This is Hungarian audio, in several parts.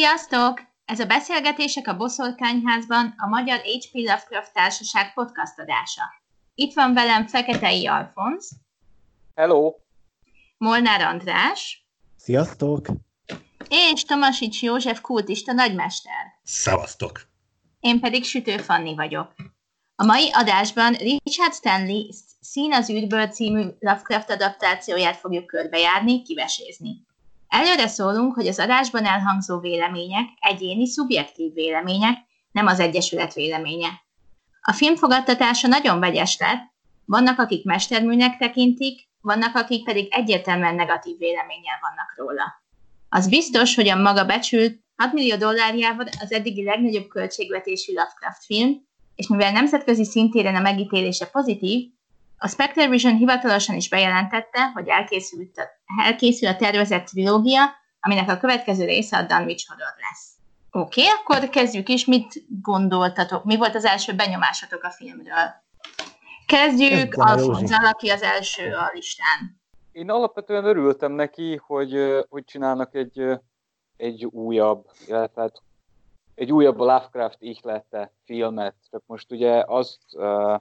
Sziasztok! Ez a Beszélgetések a Boszorkányházban a Magyar H.P. Lovecraft Társaság podcast adása. Itt van velem Feketei Alfonsz. Hello! Molnár András. Sziasztok! És Tomasics József kultista nagymester. Szevasztok! Én pedig Sütő Fanni vagyok. A mai adásban Richard Stanley Szín az űrből című Lovecraft adaptációját fogjuk körbejárni, kivesézni. Előre szólunk, hogy az adásban elhangzó vélemények egyéni, szubjektív vélemények, nem az Egyesület véleménye. A film fogadtatása nagyon vegyes lett, vannak, akik mesterműnek tekintik, vannak, akik pedig egyértelműen negatív véleménnyel vannak róla. Az biztos, hogy a maga becsült 6 millió dollárjával az eddigi legnagyobb költségvetésű Lovecraft film, és mivel nemzetközi szintéren a megítélése pozitív, a Spectre Vision hivatalosan is bejelentette, hogy elkészült a, elkészül a tervezett trilógia, aminek a következő része a Dunwich Horror lesz. Oké, okay, akkor kezdjük is. Mit gondoltatok? Mi volt az első benyomásatok a filmről? Kezdjük Alfonzal, aki az első a listán. Én alapvetően örültem neki, hogy, hogy csinálnak egy, egy újabb, illetve hát egy újabb Lovecraft ihlete filmet, csak most ugye azt uh,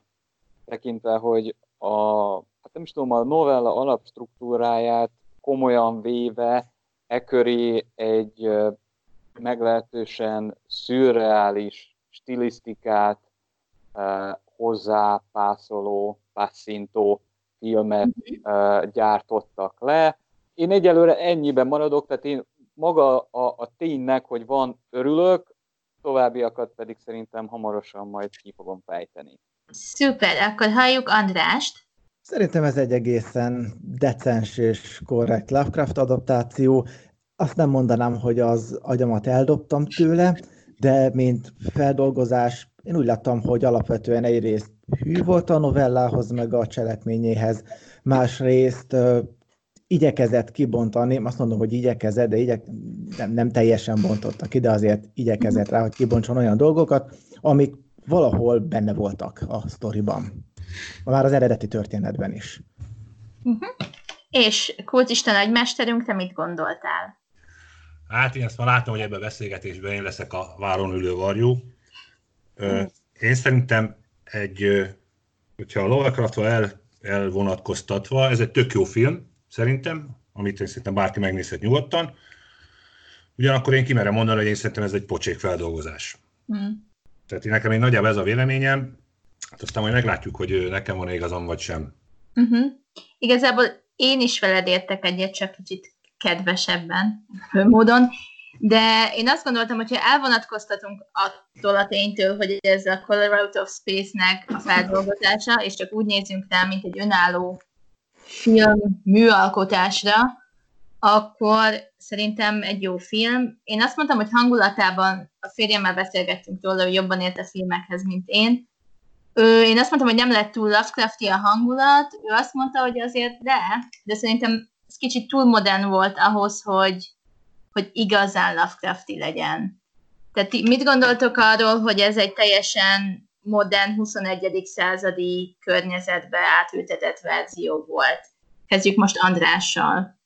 tekintve, hogy a, hát nem is tudom, a novella alapstruktúráját komolyan véve e köré egy meglehetősen szürreális stilisztikát hozzápászoló, passzintó filmet uh, gyártottak le. Én egyelőre ennyiben maradok, tehát én maga a, a ténynek, hogy van örülök, továbbiakat pedig szerintem hamarosan majd ki fogom fejteni. Szuper, akkor halljuk Andrást. Szerintem ez egy egészen decens és korrekt Lovecraft adaptáció. Azt nem mondanám, hogy az agyamat eldobtam tőle, de mint feldolgozás, én úgy láttam, hogy alapvetően egyrészt hű volt a novellához, meg a cselekményéhez, másrészt igyekezett kibontani, azt mondom, hogy igyekezett, de igyek, nem, nem teljesen bontotta ki, azért igyekezett rá, hogy kibontson olyan dolgokat, amik valahol benne voltak a sztoriban. Már az eredeti történetben is. Uh-huh. És kultista nagymesterünk, te mit gondoltál? Hát én ezt már látom, hogy ebben a beszélgetésben én leszek a váron ülő varjú. Uh-huh. Én szerintem egy, hogyha a Lovecraft-val el, elvonatkoztatva, ez egy tök jó film, szerintem, amit én szerintem bárki megnézhet nyugodtan. Ugyanakkor én kimerem mondani, hogy én szerintem ez egy pocsék feldolgozás. Mm. Tehát én nekem én nagyjából ez a véleményem, hát aztán majd meglátjuk, hogy nekem van igazam, vagy sem. Uh-huh. Igazából én is veled értek egyet, csak kicsit kedvesebben, módon. De én azt gondoltam, hogy ha elvonatkoztatunk attól a ténytől, hogy ez a Color Out of Space-nek a feldolgozása, és csak úgy nézzünk rá, mint egy önálló film műalkotásra, akkor szerintem egy jó film. Én azt mondtam, hogy hangulatában a férjemmel beszélgettünk róla, hogy jobban ért a filmekhez, mint én. Ő, én azt mondtam, hogy nem lett túl Lovecrafti a hangulat, ő azt mondta, hogy azért de, de szerintem ez kicsit túl modern volt ahhoz, hogy, hogy igazán Lovecrafti legyen. Tehát mit gondoltok arról, hogy ez egy teljesen modern 21. századi környezetbe átültetett verzió volt. Kezdjük most Andrással.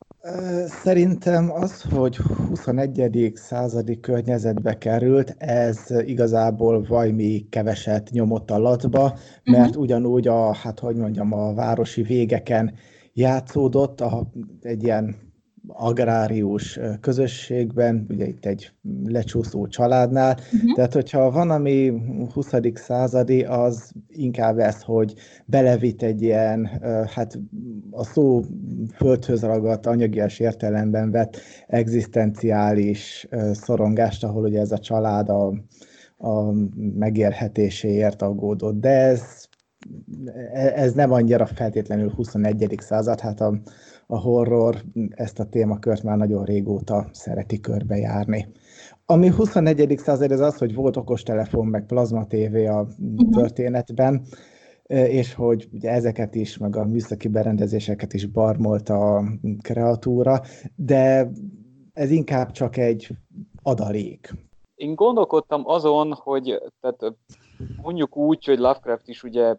Szerintem az, hogy 21. századi környezetbe került, ez igazából vajmi keveset nyomott a latba, mert uh-huh. ugyanúgy a, hát hogy mondjam, a városi végeken játszódott, a, egy ilyen agrárius közösségben, ugye itt egy lecsúszó családnál, uh-huh. tehát hogyha van, ami 20. századi, az inkább ez, hogy belevitt egy ilyen, hát a szó földhöz ragadt, anyagias értelemben vett egzisztenciális szorongást, ahol ugye ez a család a, a megérhetéséért aggódott, de ez ez nem annyira feltétlenül 21. század, hát a, a horror ezt a témakört már nagyon régóta szereti körbejárni. Ami 21. század, ez az, hogy volt okostelefon, meg plazma tévé a uh-huh. történetben, és hogy ugye ezeket is, meg a műszaki berendezéseket is barmolt a kreatúra, de ez inkább csak egy adalék. Én gondolkodtam azon, hogy tehát mondjuk úgy, hogy Lovecraft is ugye,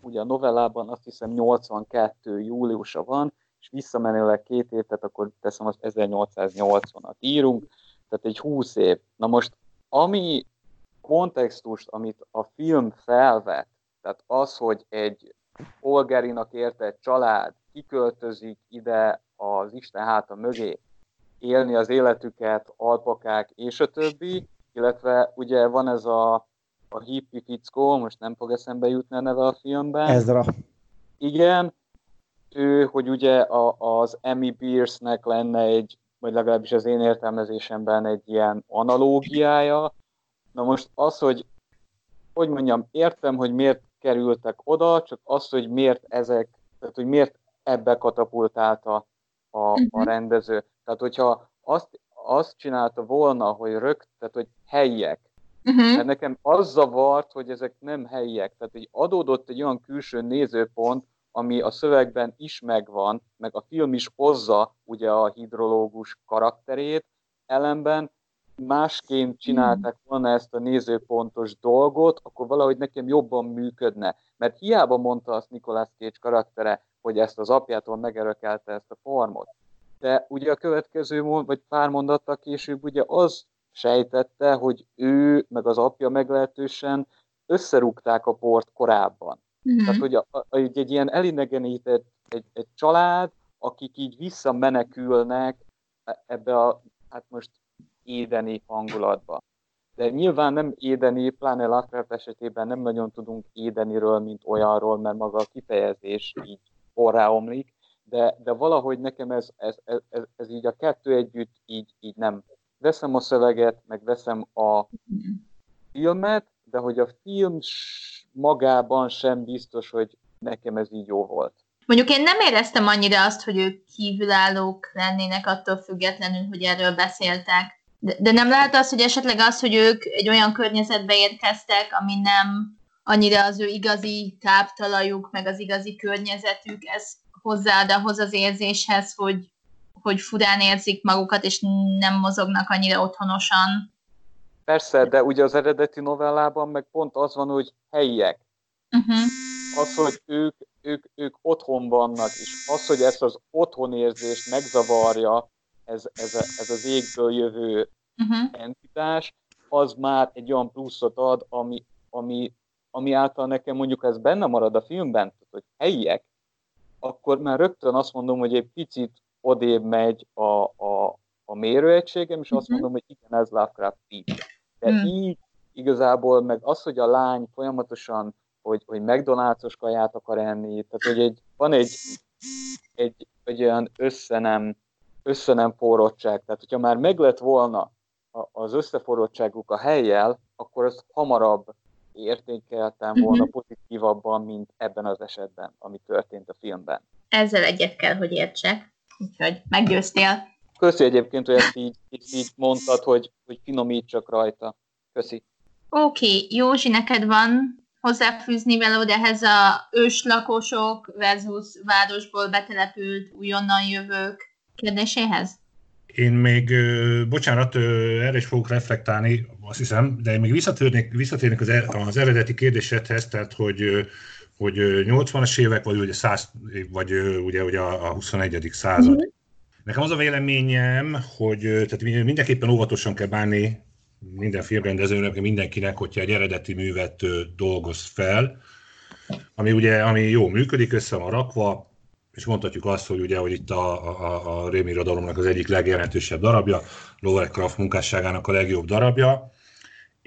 ugye a novellában azt hiszem 82 júliusa van, és visszamenőleg két év, tehát akkor teszem az 1880-at írunk, tehát egy 20 év. Na most, ami kontextust, amit a film felvet, tehát az, hogy egy polgárinak értett család kiköltözik ide az Isten háta mögé, élni az életüket, alpakák és a többi, illetve ugye van ez a, a hippi fickó, most nem fog eszembe jutni a neve a filmben. Ezra. Igen, ő, hogy ugye a, az Emmy Pierce-nek lenne egy, vagy legalábbis az én értelmezésemben egy ilyen analógiája. Na most az, hogy hogy mondjam, értem, hogy miért kerültek oda, csak az, hogy miért ezek, tehát hogy miért ebbe katapultálta a, a mhm. rendező. Tehát, hogyha azt, azt csinálta volna, hogy rögt, tehát, hogy helyiek, Uh-huh. Mert nekem az zavart, hogy ezek nem helyiek. Tehát, hogy adódott egy olyan külső nézőpont, ami a szövegben is megvan, meg a film is hozza ugye a hidrológus karakterét, ellenben másként csinálták volna ezt a nézőpontos dolgot, akkor valahogy nekem jobban működne. Mert hiába mondta azt Nicolas Cage karaktere, hogy ezt az apjától megerökelte ezt a formot. De ugye a következő, vagy pár mondattal később ugye az sejtette, hogy ő meg az apja meglehetősen összerúgták a port korábban. Mm-hmm. Tehát, hogy a, a, egy, egy ilyen elidegenített egy, egy család, akik így visszamenekülnek e, ebbe a, hát most édeni hangulatba. De nyilván nem édeni, pláne Lovecraft esetében nem nagyon tudunk édeniről, mint olyanról, mert maga a kifejezés így forráomlik, de, de valahogy nekem ez, ez, ez, ez, ez így a kettő együtt így, így nem. Veszem a szöveget, meg veszem a filmet, de hogy a film magában sem biztos, hogy nekem ez így jó volt. Mondjuk én nem éreztem annyira azt, hogy ők kívülállók lennének attól függetlenül, hogy erről beszéltek. De, de nem lehet az, hogy esetleg az, hogy ők egy olyan környezetbe érkeztek, ami nem annyira az ő igazi táptalajuk, meg az igazi környezetük, ez hozzáad ahhoz az érzéshez, hogy, hogy furán érzik magukat, és nem mozognak annyira otthonosan. Persze, de ugye az eredeti novellában meg pont az van, hogy helyiek. Uh-huh. Az, hogy ők, ők, ők otthon vannak, és az, hogy ezt az otthonérzést megzavarja, ez, ez, a, ez az égből jövő uh-huh. entitás, az már egy olyan pluszot ad, ami, ami, ami által nekem mondjuk ez benne marad a filmben, hogy helyiek, akkor már rögtön azt mondom, hogy egy picit odébb megy a, a, a mérőegységem, és azt uh-huh. mondom, hogy igen, ez Lovecraft így. De uh-huh. így igazából meg az, hogy a lány folyamatosan, hogy, hogy McDonald's-os kaját akar enni, tehát hogy egy, van egy, egy, egy olyan összenem, összenem forrottság. Tehát, hogyha már meg lett volna az összeforrottságuk a helyjel, akkor azt hamarabb értékeltem mhm. volna pozitívabban, mint ebben az esetben, ami történt a filmben. Ezzel egyet kell, hogy értsek. Úgyhogy meggyőztél. Köszi egyébként, hogy ezt így, így mondtad, hogy, hogy finomítsak rajta. Köszi. Oké, okay. Józsi, neked van hozzáfűzni veled ehhez a őslakosok versus városból betelepült újonnan jövők kérdéséhez? Én még, bocsánat, erre is fogok reflektálni, azt hiszem, de én még visszatérnék, visszatérnék az, er, az eredeti kérdésedhez, tehát hogy, hogy 80-as évek, vagy ugye, 100, vagy ugye, ugye a 21. század. Mm-hmm. Nekem az a véleményem, hogy tehát mindenképpen óvatosan kell bánni minden filmrendezőnek, mindenkinek, hogyha egy eredeti művet dolgoz fel, ami ugye ami jó működik, össze van rakva, és mondhatjuk azt, hogy ugye, hogy itt a, a, a az egyik legjelentősebb darabja, Lovecraft munkásságának a legjobb darabja,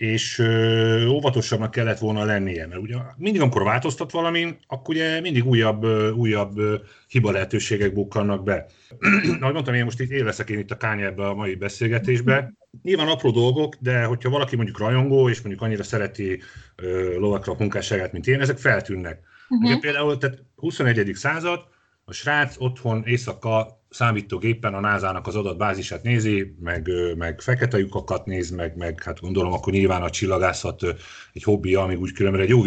és ö, óvatosabbnak kellett volna lennie, mert ugye mindig, amikor változtat valamin, akkor ugye mindig újabb, újabb hiba lehetőségek bukkannak be. Ahogy mondtam, én most itt én leszek én itt a kány ebbe a mai beszélgetésbe. Nyilván apró dolgok, de hogyha valaki mondjuk rajongó, és mondjuk annyira szereti uh, Lovecraft munkásságát, mint én, ezek feltűnnek. Uh-huh. Ugye például tehát 21. század, a srác otthon éjszaka számítógépen a NASA-nak az adatbázisát nézi, meg, meg fekete lyukakat néz, meg, meg hát gondolom akkor nyilván a csillagászat egy hobbi, ami úgy különben egy jó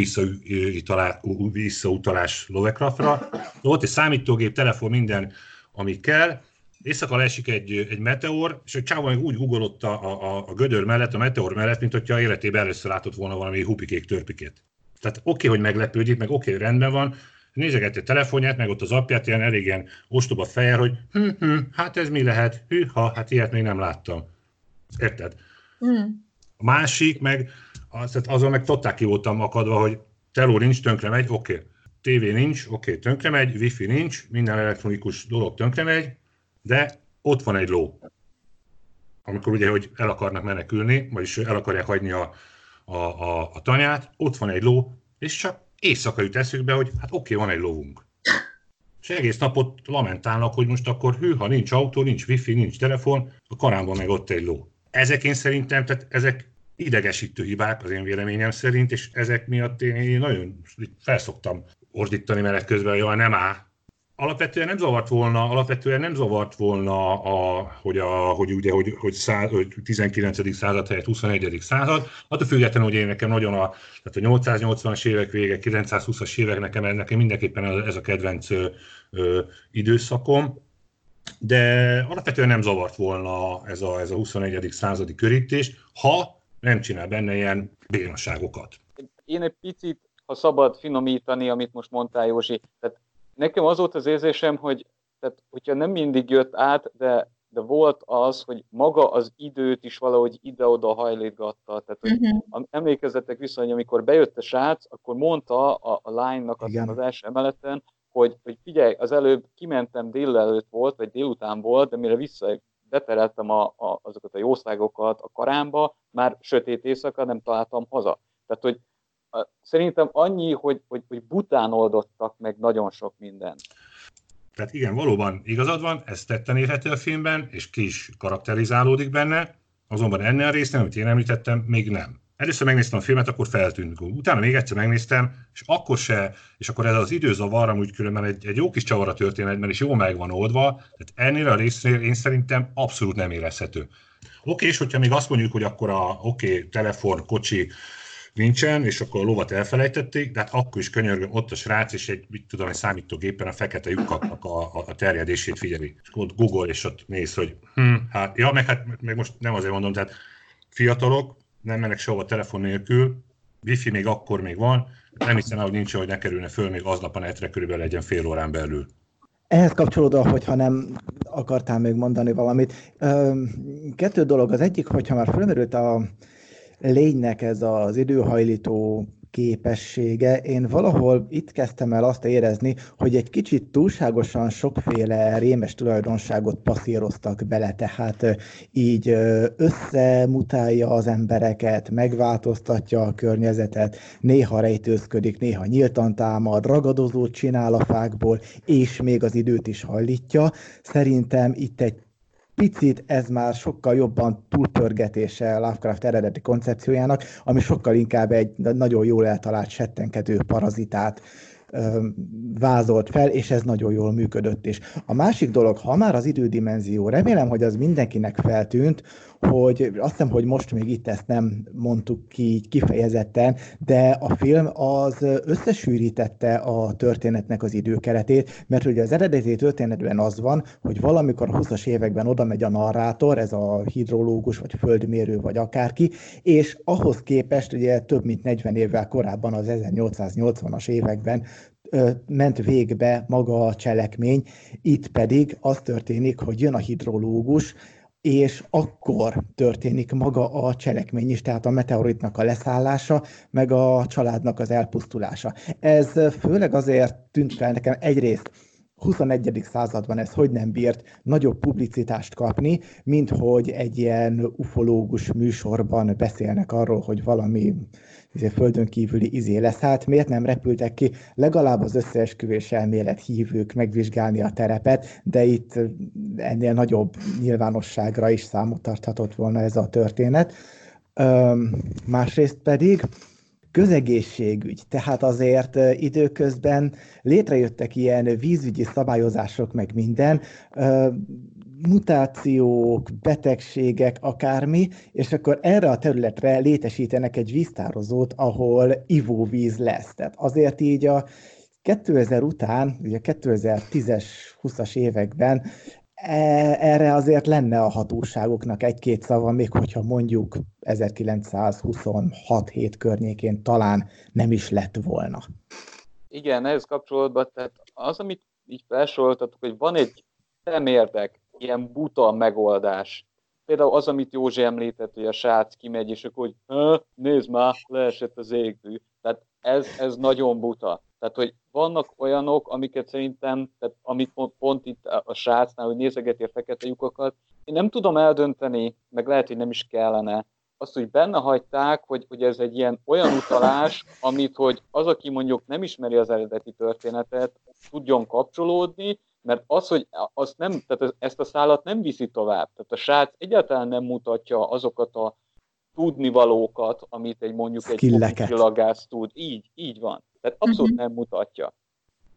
visszautalás Lovecraftra. Ott egy számítógép, telefon, minden, ami kell, éjszaka leesik egy, egy meteor, és egy csávó úgy ugolott a, a, a gödör mellett, a meteor mellett, mint hogyha életében először látott volna valami hupikék törpikét. Tehát oké, okay, hogy meglepődik, meg oké, okay, rendben van, nézegeti a telefonját, meg ott az apját, ilyen elég ilyen ostoba fejjel, hogy hm, hm, hát ez mi lehet, hű, ha, hát ilyet még nem láttam. Érted? Mm. A másik meg, az, azon meg totál ki voltam akadva, hogy teló nincs, tönkre megy, oké. Okay. TV nincs, oké, okay, tönkre megy, wifi nincs, minden elektronikus dolog tönkre megy, de ott van egy ló. Amikor ugye, hogy el akarnak menekülni, vagyis el akarják hagyni a, a, a, a tanyát, ott van egy ló, és csak éjszaka jut eszükbe, hogy hát oké, okay, van egy lóvunk. És egész napot lamentálnak, hogy most akkor hű, ha nincs autó, nincs wifi, nincs telefon, a karámban meg ott egy ló. Ezek én szerintem, tehát ezek idegesítő hibák az én véleményem szerint, és ezek miatt én nagyon felszoktam ordítani menet közben, hogy jaj, nem áll. Alapvetően nem zavart volna, alapvetően nem zavart volna, a, hogy, a, hogy, ugye, hogy, hogy, szá, hogy 19. század helyett 21. század. Attól függetlenül, hogy én nekem nagyon a, tehát a 880-as évek vége, 920-as évek nekem, nekem mindenképpen ez a kedvenc ö, időszakom de alapvetően nem zavart volna ez a, ez a 21. századi körítés, ha nem csinál benne ilyen bénaságokat. Én egy picit, ha szabad finomítani, amit most mondtál, Józsi, tehát nekem az volt az érzésem, hogy tehát, hogyha nem mindig jött át, de, de volt az, hogy maga az időt is valahogy ide-oda hajlítgatta. Tehát, hogy uh-huh. emlékezzetek vissza, hogy amikor bejött a srác, akkor mondta a, a lánynak azon az első emeleten, hogy, hogy figyelj, az előbb kimentem délelőtt volt, vagy délután volt, de mire vissza betereltem a, a, azokat a jószágokat a karámba, már sötét éjszaka nem találtam haza. Tehát, hogy szerintem annyi, hogy, hogy, hogy bután oldottak meg nagyon sok mindent. Tehát igen, valóban igazad van, ez tetten érhető a filmben, és ki is karakterizálódik benne, azonban ennél a résznél, amit én említettem, még nem először megnéztem a filmet, akkor feltűnt. Utána még egyszer megnéztem, és akkor se, és akkor ez az időzavar, amúgy különben egy, egy jó kis csavar a történetben, és jó meg van oldva, tehát ennél a résznél én szerintem abszolút nem érezhető. Oké, és hogyha még azt mondjuk, hogy akkor a oké, telefon, kocsi, nincsen, és akkor a lovat elfelejtették, de hát akkor is könyörgöm, ott a srác, és egy, mit tudom, egy számítógépen a fekete lyukaknak a, a, a terjedését figyeli. És ott Google, és ott néz, hogy hm, hát, ja, meg hát meg most nem azért mondom, tehát fiatalok, nem mennek sehova telefon nélkül, wifi még akkor még van, nem hiszem hogy nincs, hogy ne kerülne föl még aznap a netre, körülbelül legyen fél órán belül. Ehhez kapcsolódva, hogyha nem akartál még mondani valamit. Kettő dolog. Az egyik, hogyha már fölmerült a lénynek ez az időhajlító képessége. Én valahol itt kezdtem el azt érezni, hogy egy kicsit túlságosan sokféle rémes tulajdonságot passzíroztak bele, tehát így összemutálja az embereket, megváltoztatja a környezetet, néha rejtőzködik, néha nyíltan támad, ragadozót csinál a fákból, és még az időt is hajlítja. Szerintem itt egy picit ez már sokkal jobban túlpörgetése Lovecraft eredeti koncepciójának, ami sokkal inkább egy nagyon jól eltalált settenkedő parazitát vázolt fel, és ez nagyon jól működött is. A másik dolog, ha már az idődimenzió, remélem, hogy az mindenkinek feltűnt, hogy azt hiszem, hogy most még itt ezt nem mondtuk ki kifejezetten, de a film az összesűrítette a történetnek az időkeretét, mert ugye az eredeti történetben az van, hogy valamikor a 20-as években oda megy a narrátor, ez a hidrológus, vagy földmérő, vagy akárki, és ahhoz képest ugye több mint 40 évvel korábban, az 1880-as években ment végbe maga a cselekmény, itt pedig az történik, hogy jön a hidrológus, és akkor történik maga a cselekmény is, tehát a meteoritnak a leszállása, meg a családnak az elpusztulása. Ez főleg azért tűnt fel nekem egyrészt, 21. században ez hogy nem bírt nagyobb publicitást kapni, mint hogy egy ilyen ufológus műsorban beszélnek arról, hogy valami izé, földön kívüli izé lesz. Hát miért nem repültek ki legalább az összeesküvés elmélet hívők megvizsgálni a terepet, de itt ennél nagyobb nyilvánosságra is számot tarthatott volna ez a történet. Üm, másrészt pedig közegészségügy, tehát azért időközben létrejöttek ilyen vízügyi szabályozások, meg minden, mutációk, betegségek, akármi, és akkor erre a területre létesítenek egy víztározót, ahol ivóvíz lesz. Tehát azért így a 2000 után, ugye 2010-es, 20-as években e, erre azért lenne a hatóságoknak egy-két szava, még hogyha mondjuk 1926 hét környékén talán nem is lett volna. Igen, ehhez kapcsolódva, tehát az, amit így felsoroltatok, hogy van egy szemérdek, ilyen buta megoldás. például az, amit Józsi említett, hogy a srác kimegy, és akkor, hogy nézd már, leesett az égbű. Tehát ez, ez nagyon buta. Tehát, hogy vannak olyanok, amiket szerintem, tehát amit pont, pont itt a srácnál, hogy nézegeti a fekete lyukakat, én nem tudom eldönteni, meg lehet, hogy nem is kellene, azt, hogy benne hagyták, hogy, hogy ez egy ilyen olyan utalás, amit, hogy az, aki mondjuk nem ismeri az eredeti történetet, tudjon kapcsolódni, mert az, hogy az nem, tehát ezt a szállat nem viszi tovább. Tehát a srác egyáltalán nem mutatja azokat a tudnivalókat, amit egy mondjuk egy csillagász tud. Így, így van. Tehát abszolút uh-huh. nem mutatja.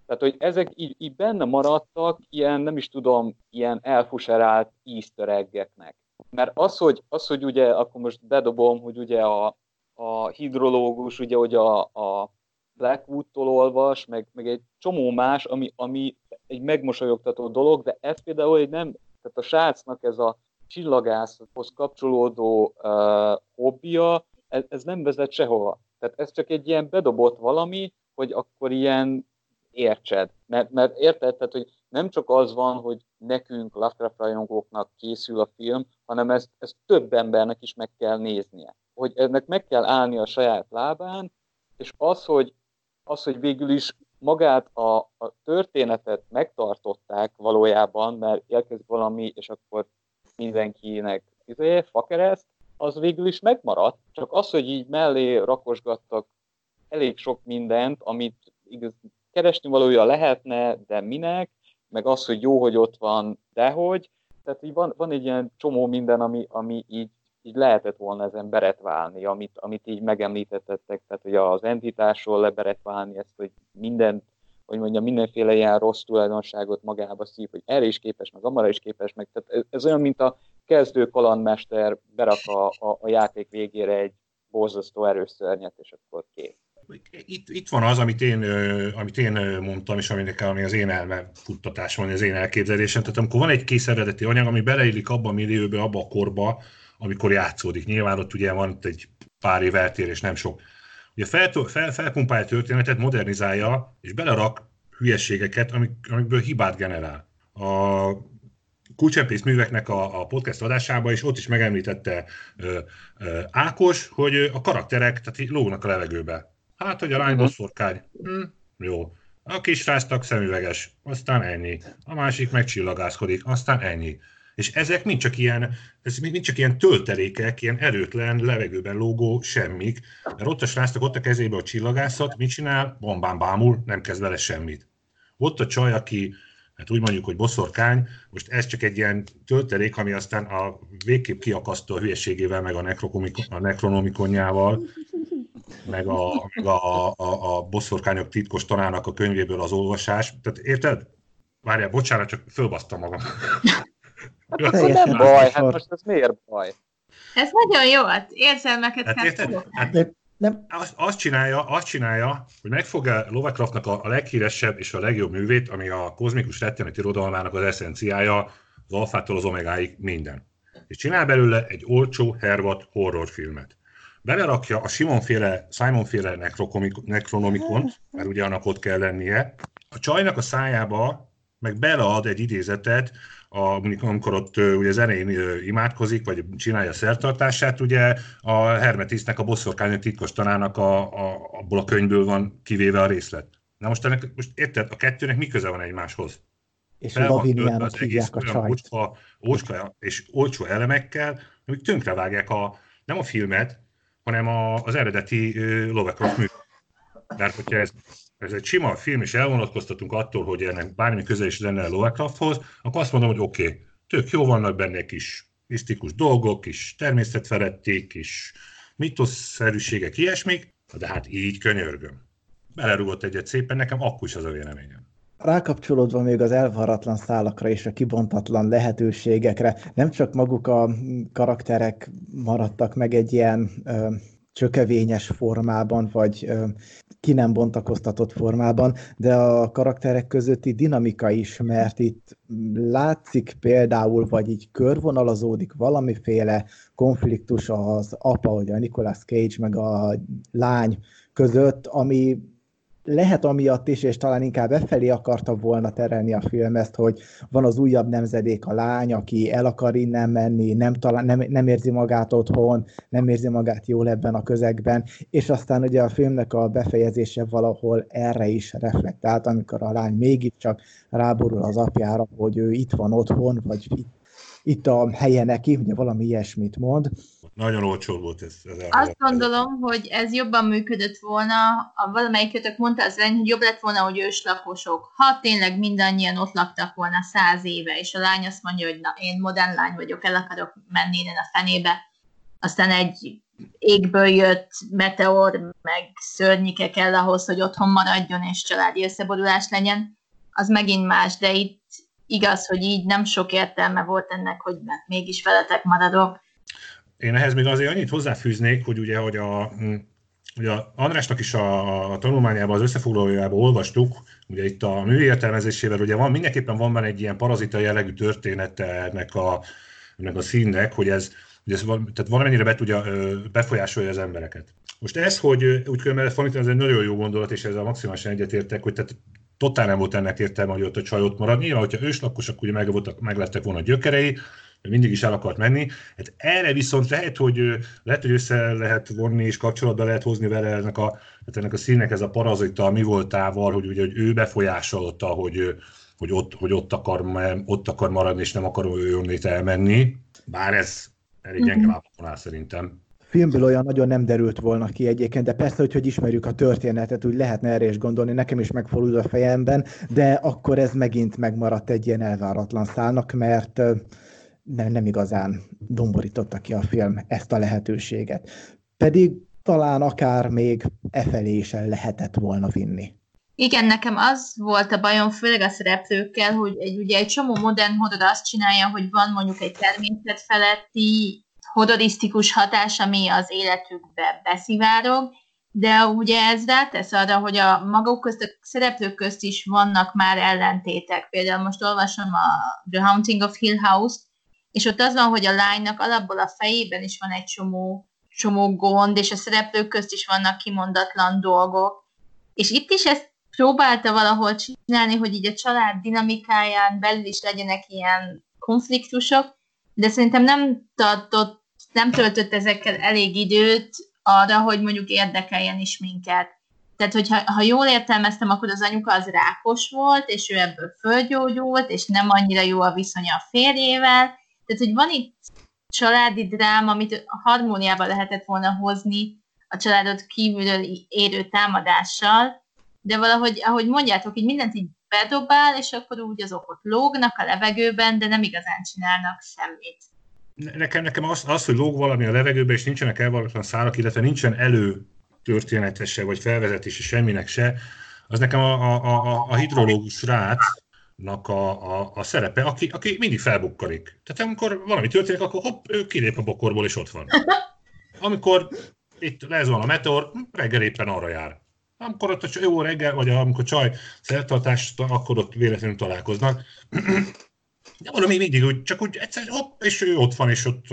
Tehát, hogy ezek így, így benne maradtak, ilyen, nem is tudom, ilyen elfuserált easter eggeknek. Mert az, hogy, az, hogy ugye, akkor most bedobom, hogy ugye a, a hidrológus, ugye, hogy a, a Blackwood-tól olvas, meg, meg egy csomó más, ami, ami egy megmosolyogtató dolog, de ez például egy nem, tehát a srácnak ez a csillagászhoz kapcsolódó uh, hobbija, ez, ez nem vezet sehova. Tehát ez csak egy ilyen bedobott valami, hogy akkor ilyen értsed. Mert, mert érted, tehát, hogy nem csak az van, hogy nekünk, Lovecraft rajongóknak készül a film, hanem ezt, ezt több embernek is meg kell néznie. Hogy ennek meg kell állni a saját lábán, és az, hogy, az, hogy végül is magát a, a történetet megtartották valójában, mert érkezik valami, és akkor mindenkinek izé, fakereszt, az végül is megmaradt. Csak az, hogy így mellé rakosgattak elég sok mindent, amit igaz, keresni valója lehetne, de minek, meg az, hogy jó, hogy ott van, dehogy. Tehát így van, van egy ilyen csomó minden, ami, ami így, így lehetett volna ezen beretválni, amit, amit így megemlítettek, tehát hogy az entitásról leberetválni ezt, hogy mindent hogy mondjam, mindenféle ilyen rossz tulajdonságot magába szív, hogy erre is képes, meg amara is képes, meg tehát ez, ez olyan, mint a kezdő kalandmester berak a, a, a játék végére egy borzasztó erős szörnyet, és akkor kész. Itt, itt van az, amit én, amit én mondtam, és aminek ami az én elme van, az én elképzelésem. Tehát amikor van egy kész eredeti anyag, ami beleillik abba a millióbe, abba a korba, amikor játszódik. Nyilván ott ugye van egy pár év eltérés, nem sok Ugye fel, fel, felpumpálja a történetet, modernizálja, és belerak hülyességeket, amik, amikből hibát generál. A kulcsempész műveknek a, a podcast adásába, és ott is megemlítette ö, ö, Ákos, hogy a karakterek tehát lógnak a levegőbe. Hát, hogy a lány bosszorkány, hm, jó. A kis ráztak szemüveges, aztán ennyi. A másik megcsillagászkodik, aztán ennyi. És ezek mind csak ilyen, ez mind csak ilyen töltelékek, ilyen erőtlen, levegőben lógó semmik. Mert ott a srácnak ott a kezébe a csillagászat, mit csinál? Bombán bámul, nem kezd vele semmit. Ott a csaj, aki hát úgy mondjuk, hogy boszorkány, most ez csak egy ilyen töltelék, ami aztán a végképp kiakasztó a hülyeségével, meg a, a nekronomikonjával, meg a, meg a, a, a boszorkányok titkos tanának a könyvéből az olvasás. Tehát érted? Várjál, bocsánat, csak fölbasztam magam. Ez nem baj, hát most ez miért baj? Ez nagyon jó, hát érzelmeket hát, kell hát, nem. Azt, azt, csinálja, azt csinálja, hogy megfogja Lovecraftnak a, a leghíresebb és a legjobb művét, ami a kozmikus rettenet irodalmának az eszenciája, az alfától az omegáig minden. És csinál belőle egy olcsó hervat horrorfilmet. Belerakja a Simon-féle, Simon-féle nekronomikont, mert ugye annak ott kell lennie. A csajnak a szájába meg belead egy idézetet a, amikor ott ugye az elején imádkozik, vagy csinálja a szertartását, ugye a Hermetisznek, a bosszorkány titkos tanának a, a, abból a könyvből van kivéve a részlet. Na most, ennek, most érted, a kettőnek mi köze van egymáshoz? És Fel Laviniának hívják a csajt. Ócska, ócska és olcsó elemekkel, amik tönkrevágják a, nem a filmet, hanem a, az eredeti Lovecraft művet. Mert hogyha ez ez egy sima film, és elvonatkoztatunk attól, hogy ennek bármi közel is lenne a Lovecrafthoz, akkor azt mondom, hogy oké, okay, tök jó vannak benne kis misztikus dolgok, kis természetfeletti, kis mitoszerűségek, ilyesmik, de hát így könyörgöm. Belerúgott egyet szépen, nekem akkor is az a véleményem. Rákapcsolódva még az elvaratlan szálakra és a kibontatlan lehetőségekre, nem csak maguk a karakterek maradtak meg egy ilyen ö, csökevényes formában, vagy ö, ki nem bontakoztatott formában, de a karakterek közötti dinamika is, mert itt látszik például, vagy így körvonalazódik valamiféle konfliktus az apa, vagy a Nicolas Cage, meg a lány között, ami lehet amiatt is, és talán inkább befelé akarta volna terelni a film ezt, hogy van az újabb nemzedék, a lány, aki el akar innen menni, nem, talán, nem, nem érzi magát otthon, nem érzi magát jól ebben a közegben, és aztán ugye a filmnek a befejezése valahol erre is reflektált, amikor a lány mégiscsak ráborul az apjára, hogy ő itt van otthon, vagy itt itt a helye neki, ugye valami ilyesmit mond. Nagyon olcsó volt ez. ez Azt gondolom, hogy ez jobban működött volna, a valamelyikötök mondta az lány, hogy jobb lett volna, hogy őslakosok. Ha tényleg mindannyian ott laktak volna száz éve, és a lány azt mondja, hogy na, én modern lány vagyok, el akarok menni innen a fenébe, aztán egy égből jött meteor, meg szörnyike kell ahhoz, hogy otthon maradjon, és családi összeborulás legyen, az megint más, de itt igaz, hogy így nem sok értelme volt ennek, hogy mégis veletek maradok. Én ehhez még azért annyit hozzáfűznék, hogy ugye, hogy a, ugye a Andrásnak is a, a tanulmányában, az összefoglalójában olvastuk, ugye itt a mű értelmezésével, ugye van, mindenképpen van benne egy ilyen parazita jellegű története ennek a, ennek a színnek, hogy ez, hogy ez tehát valamennyire be tudja, befolyásolja az embereket. Most ez, hogy úgy különben ez egy nagyon jó gondolat, és ezzel maximálisan egyetértek, hogy tehát totál nem volt ennek értelme, hogy ott a csaj ott marad. Nyilván, hogyha őslakos, akkor ugye meg, voltak, meg lettek volna a gyökerei, mindig is el akart menni. Hát erre viszont lehet, hogy lehet, hogy össze lehet vonni és kapcsolatba lehet hozni vele ennek a, hát ennek a színnek ez a parazita mi voltával, hogy, ugye, hogy ő befolyásolta, hogy, hogy, ott, hogy ott, akar, ott akar maradni, és nem akar ő elmenni. Bár ez elég gyenge lábakon áll szerintem filmből olyan nagyon nem derült volna ki egyébként, de persze, hogy, hogy ismerjük a történetet, úgy lehetne erre is gondolni, nekem is megfordul a fejemben, de akkor ez megint megmaradt egy ilyen elváratlan szálnak, mert nem, nem igazán domborította ki a film ezt a lehetőséget. Pedig talán akár még e felé is el lehetett volna vinni. Igen, nekem az volt a bajom, főleg a szereplőkkel, hogy egy, ugye egy csomó modern horror azt csinálja, hogy van mondjuk egy természet feletti horrorisztikus hatás, ami az életükbe beszivárog, de ugye ez rátesz arra, hogy a maguk közt, a szereplők közt is vannak már ellentétek. Például most olvasom a The Haunting of Hill House, és ott az van, hogy a lánynak alapból a fejében is van egy csomó, csomó gond, és a szereplők közt is vannak kimondatlan dolgok. És itt is ezt próbálta valahol csinálni, hogy így a család dinamikáján belül is legyenek ilyen konfliktusok, de szerintem nem tartott, nem töltött ezekkel elég időt arra, hogy mondjuk érdekeljen is minket. Tehát, hogyha ha jól értelmeztem, akkor az anyuka az rákos volt, és ő ebből földgyógyult, és nem annyira jó a viszonya a férjével. Tehát, hogy van itt családi dráma, amit harmóniába lehetett volna hozni a családot kívülről érő támadással, de valahogy, ahogy mondjátok, így mindent így bedobál, és akkor úgy azok ott lógnak a levegőben, de nem igazán csinálnak semmit. Nekem, nekem az, az, hogy lóg valami a levegőben, és nincsenek elvaratlan szálak, illetve nincsen elő történetese, vagy felvezetése semminek se, az nekem a, a, a, a hidrológus rácnak a, a, a szerepe, aki, aki mindig felbukkanik. Tehát amikor valami történik, akkor hopp, ő kilép a bokorból, és ott van. Amikor itt lesz van a meteor, reggel éppen arra jár. Amikor ott a jó reggel, vagy amikor csaj szertartást, akkor ott véletlenül találkoznak. De valami mindig úgy, csak úgy egyszer, hopp, és ő ott van, és ott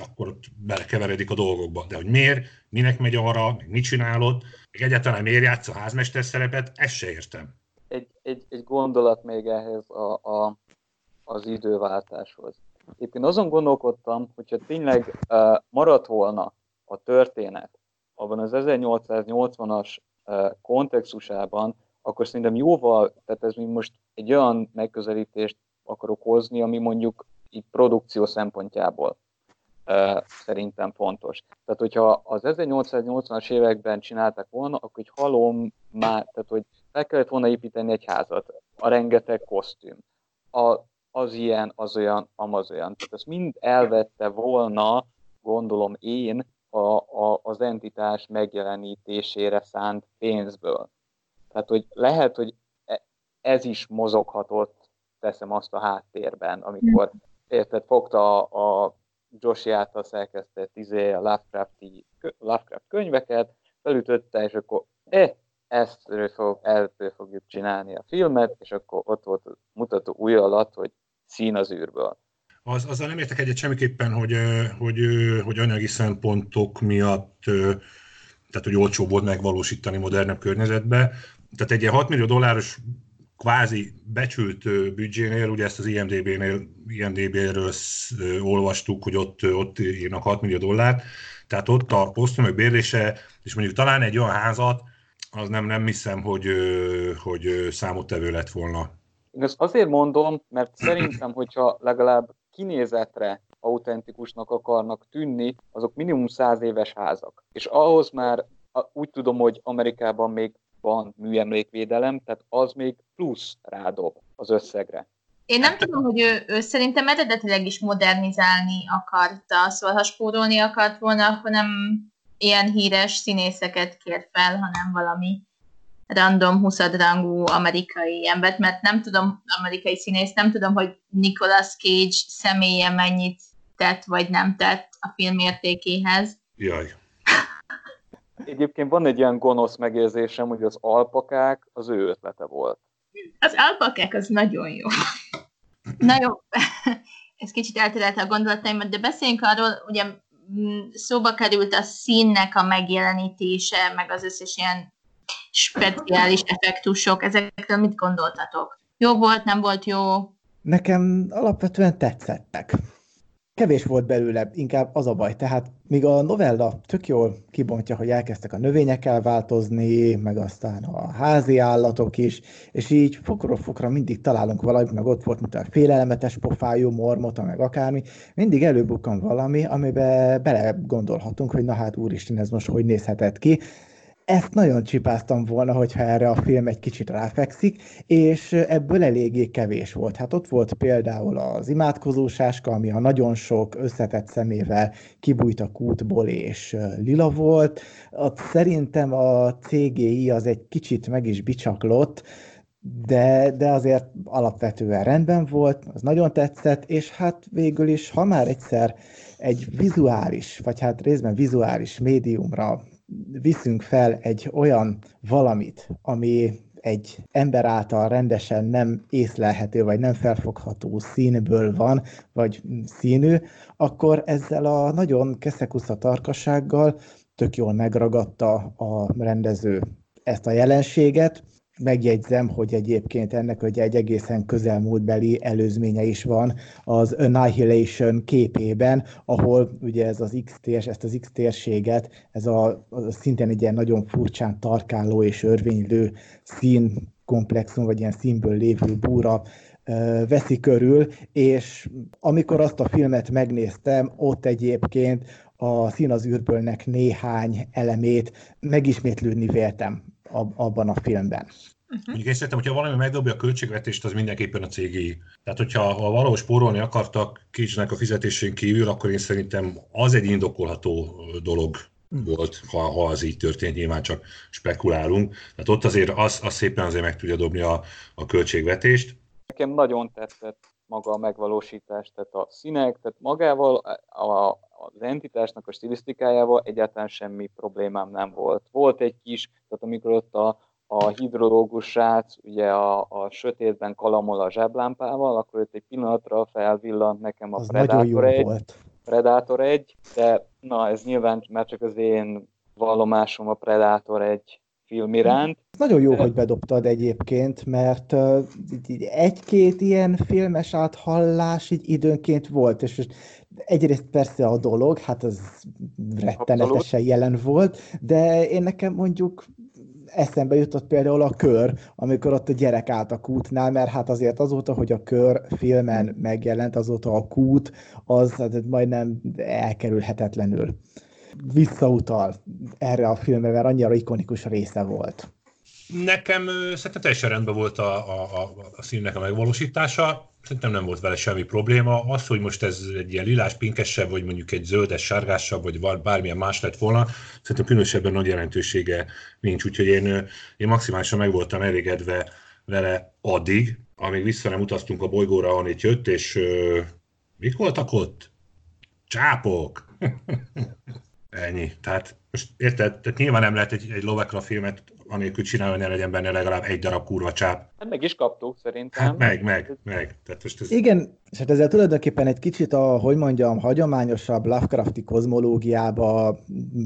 akkor ott belekeveredik a dolgokba. De hogy miért, minek megy arra, mit csinálod, még egyáltalán miért játsz a házmester szerepet, ezt se értem. Egy, egy, egy gondolat még ehhez a, a, az időváltáshoz. Éppen azon gondolkodtam, hogyha tényleg uh, maradt volna a történet abban az 1880-as kontextusában, akkor szerintem jóval, tehát ez mi most egy olyan megközelítést akarok hozni, ami mondjuk így produkció szempontjából szerintem fontos. Tehát, hogyha az 1880-as években csináltak volna, akkor egy halom már, tehát, hogy meg kellett volna építeni egy házat, a rengeteg kosztüm, a, az ilyen, az olyan, amaz olyan. Tehát ezt mind elvette volna, gondolom én, a, a, az entitás megjelenítésére szánt pénzből. Tehát, hogy lehet, hogy e, ez is mozoghatott, teszem azt a háttérben, amikor érted, fogta a, a Joshi által szerkesztett izé, a Lovecrafti, Lovecraft könyveket, felütötte, és akkor eh, ezt fog, eltől fogjuk csinálni a filmet, és akkor ott volt a mutató új alatt, hogy szín az űrből az, azzal nem értek egyet semmiképpen, hogy, hogy, hogy anyagi szempontok miatt tehát hogy olcsó volt megvalósítani modernebb környezetbe. tehát egy ilyen 6 millió dolláros kvázi becsült büdzsénél, ugye ezt az IMDB-nél, IMDB-ről olvastuk, hogy ott, ott írnak 6 millió dollárt, tehát ott a kosztümök bérlése, és mondjuk talán egy olyan házat, az nem, nem hiszem, hogy, hogy számottevő lett volna. Én ezt azért mondom, mert szerintem, hogyha legalább kinézetre autentikusnak akarnak tűnni, azok minimum száz éves házak. És ahhoz már úgy tudom, hogy Amerikában még van műemlékvédelem, tehát az még plusz rádob az összegre. Én nem tudom, hogy ő, ő szerintem eredetileg is modernizálni akarta, szóval ha spórolni akart volna, akkor nem ilyen híres színészeket kér fel, hanem valami random 20 rangú amerikai embert, mert nem tudom, amerikai színész, nem tudom, hogy Nicolas Cage személye mennyit tett, vagy nem tett a film értékéhez. Jaj. Egyébként van egy ilyen gonosz megérzésem, hogy az alpakák az ő ötlete volt. Az alpakák az nagyon jó. Na jó, ez kicsit elterelte a gondolataimat, de beszéljünk arról, ugye mm, szóba került a színnek a megjelenítése, meg az összes ilyen speciális effektusok, ezekről mit gondoltatok? Jó volt, nem volt jó? Nekem alapvetően tetszettek kevés volt belőle, inkább az a baj. Tehát míg a novella tök jól kibontja, hogy elkezdtek a növényekkel változni, meg aztán a házi állatok is, és így fokról fokra mindig találunk valamit, meg ott volt, mint a félelmetes pofájú mormota, meg akármi, mindig előbukkan valami, amiben bele gondolhatunk, hogy na hát úristen, ez most hogy nézhetett ki, ezt nagyon csipáztam volna, hogyha erre a film egy kicsit ráfekszik, és ebből eléggé kevés volt. Hát ott volt például az imádkozósáska, ami a nagyon sok összetett szemével kibújt a kútból, és lila volt. Ott szerintem a CGI az egy kicsit meg is bicsaklott, de, de azért alapvetően rendben volt, az nagyon tetszett, és hát végül is, ha már egyszer egy vizuális, vagy hát részben vizuális médiumra viszünk fel egy olyan valamit, ami egy ember által rendesen nem észlelhető, vagy nem felfogható színből van, vagy színű, akkor ezzel a nagyon keszekusza tarkasággal tök jól megragadta a rendező ezt a jelenséget, Megjegyzem, hogy egyébként ennek hogy egy egészen közelmúltbeli előzménye is van az Annihilation képében, ahol ugye ez az X térs, ezt az X térséget, ez a, a szintén egy ilyen nagyon furcsán tarkáló és örvénylő szín komplexum, vagy ilyen színből lévő búra veszi körül, és amikor azt a filmet megnéztem, ott egyébként a Szín az űrbőlnek néhány elemét megismétlődni véltem abban a filmben. Uh-huh. Mondjuk én szerintem, hogyha valami megdobja a költségvetést, az mindenképpen a CGI. Tehát, hogyha ha valahol spórolni akartak kicsnek a fizetésén kívül, akkor én szerintem az egy indokolható dolog volt, ha, ha az így történt, nyilván csak spekulálunk. Tehát ott azért az, az szépen azért meg tudja dobni a, a költségvetést. Nekem nagyon tetszett maga a megvalósítás, tehát a színek, tehát magával a, az entitásnak a stilisztikájával egyáltalán semmi problémám nem volt. Volt egy kis, tehát amikor ott a, a hidrológus srác ugye a, a sötétben kalamol a zseblámpával, akkor ott egy pillanatra felvillant nekem a az Predator 1, volt. Predator 1, de na ez nyilván már csak az én vallomásom a Predator 1 film iránt. Nagyon jó, hogy bedobtad egyébként, mert egy-két ilyen filmes áthallás így időnként volt, és egyrészt persze a dolog, hát az rettenetesen jelen volt, de én nekem mondjuk eszembe jutott például a kör, amikor ott a gyerek állt a kútnál, mert hát azért azóta, hogy a kör filmen megjelent, azóta a kút, az hát majdnem elkerülhetetlenül visszautal erre a filmre, mert annyira ikonikus része volt. Nekem szerintem teljesen rendben volt a, a, a, a színnek a megvalósítása, szerintem nem volt vele semmi probléma. Az, hogy most ez egy ilyen lilás, pinkesebb, vagy mondjuk egy zöldes, sárgásabb, vagy bármilyen más lett volna, szerintem különösebben nagy jelentősége nincs, úgyhogy én, én maximálisan meg voltam elégedve vele addig, amíg vissza nem utaztunk a bolygóra, ahol itt jött, és uh, mik voltak ott? Csápok! Ennyi. Tehát most érted, tehát nyilván nem lehet egy, egy Lovecraft filmet anélkül csinálni, hogy ne legyen benne legalább egy darab kurva csáp. Hát meg is kaptuk szerintem. Hát meg, meg, meg. Tehát most ez... Igen, és hát ezzel tulajdonképpen egy kicsit a, hogy mondjam, hagyományosabb Lovecrafti kozmológiába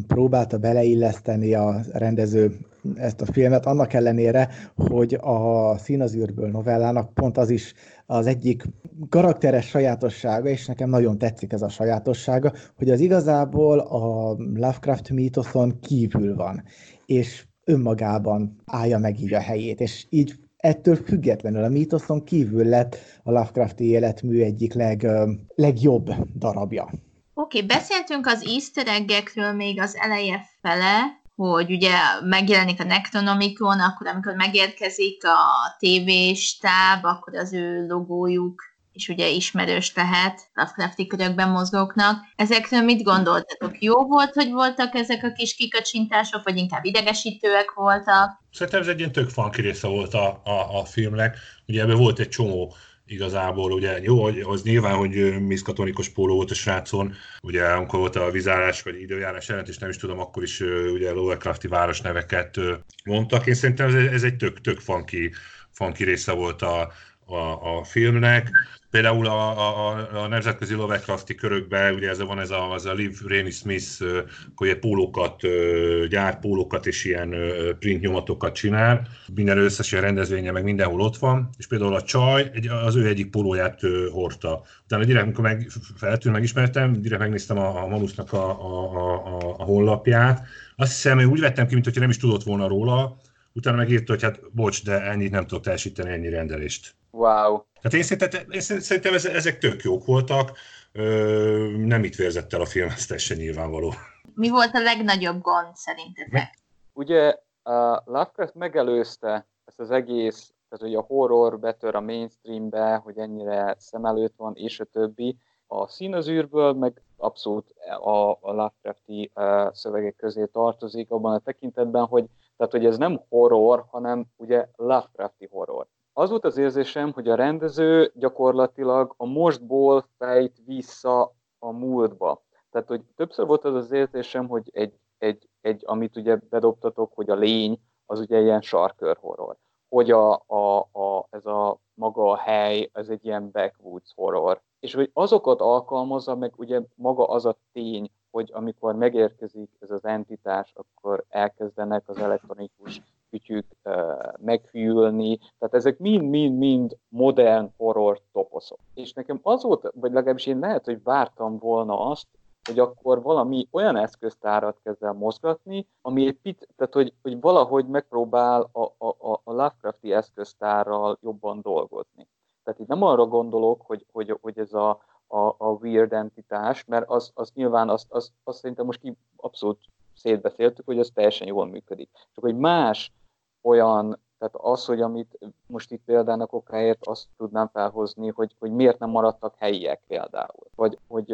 próbálta beleilleszteni a rendező ezt a filmet, annak ellenére, hogy a Színazűrből novellának pont az is az egyik karakteres sajátossága, és nekem nagyon tetszik ez a sajátossága, hogy az igazából a Lovecraft mítoszon kívül van, és önmagában állja meg így a helyét, és így ettől függetlenül a mítoszon kívül lett a Lovecrafti életmű egyik leg, legjobb darabja. Oké, okay, beszéltünk az easter eggekről még az eleje fele, hogy ugye megjelenik a Necronomicon, akkor amikor megérkezik a TV stáb, akkor az ő logójuk és ugye ismerős lehet Lovecrafti körökben mozgóknak. Ezekről mit gondoltatok? Jó volt, hogy voltak ezek a kis kikacsintások, vagy inkább idegesítőek voltak? Szerintem ez egy ilyen tök funky része volt a, a, a filmnek. Ugye ebben volt egy csomó igazából, ugye jó, az nyilván, hogy miszkatonikus póló volt a srácon, ugye amikor volt a vizárás vagy időjárás jelentés, nem is tudom, akkor is ugye Lovecrafti neveket mondtak. Én szerintem ez, ez egy tök, tök funky, funky része volt a, a, a filmnek. Például a, a, a nemzetközi Lovecrafti körökben ugye ez van ez a, az a Liv Rainey Smith, hogy pólókat, gyár pólókat és ilyen print nyomatokat csinál. Minden összes ilyen rendezvénye meg mindenhol ott van, és például a csaj egy, az ő egyik pólóját hordta. Utána direkt, amikor meg, feltűnt, megismertem, direkt megnéztem a, a Mamusznak a, a, a, a honlapját. Azt hiszem, úgy vettem ki, mintha nem is tudott volna róla, utána megírta, hogy hát bocs, de ennyit nem tudok teljesíteni, ennyi rendelést. Wow. Tehát én szerintem, én szerintem ezek tök jók voltak, nem itt vérzett el a film, ez teljesen nyilvánvaló. Mi volt a legnagyobb gond szerintetek? Ugye uh, Lovecraft megelőzte ezt az egész, tehát hogy a horror betör a mainstreambe, hogy ennyire szem előtt van, és a többi. A színazűrből meg abszolút a, a Lovecrafti uh, szövegek közé tartozik, abban a tekintetben, hogy, tehát, hogy ez nem horror, hanem ugye Lovecrafti horror az volt az érzésem, hogy a rendező gyakorlatilag a mostból fejt vissza a múltba. Tehát, hogy többször volt az az érzésem, hogy egy, egy, egy amit ugye bedobtatok, hogy a lény, az ugye ilyen sarkör horror. Hogy a, a, a, ez a maga a hely, ez egy ilyen backwoods horror. És hogy azokat alkalmazza, meg ugye maga az a tény, hogy amikor megérkezik ez az entitás, akkor elkezdenek az elektronikus kütyük meghűlni, tehát ezek mind-mind-mind modern horror toposzok. És nekem az volt, vagy legalábbis én lehet, hogy vártam volna azt, hogy akkor valami olyan eszköztárat kezd el mozgatni, ami egy picit, tehát hogy, hogy valahogy megpróbál a, a, a Lovecrafti eszköztárral jobban dolgozni. Tehát itt nem arra gondolok, hogy, hogy, hogy ez a, a, a weird entitás, mert az, az nyilván azt, az, az szerintem most ki abszolút szétbeszéltük, hogy ez teljesen jól működik. Csak hogy más olyan, tehát az, hogy amit most itt példának okáért azt tudnám felhozni, hogy, hogy miért nem maradtak helyiek például. Vagy hogy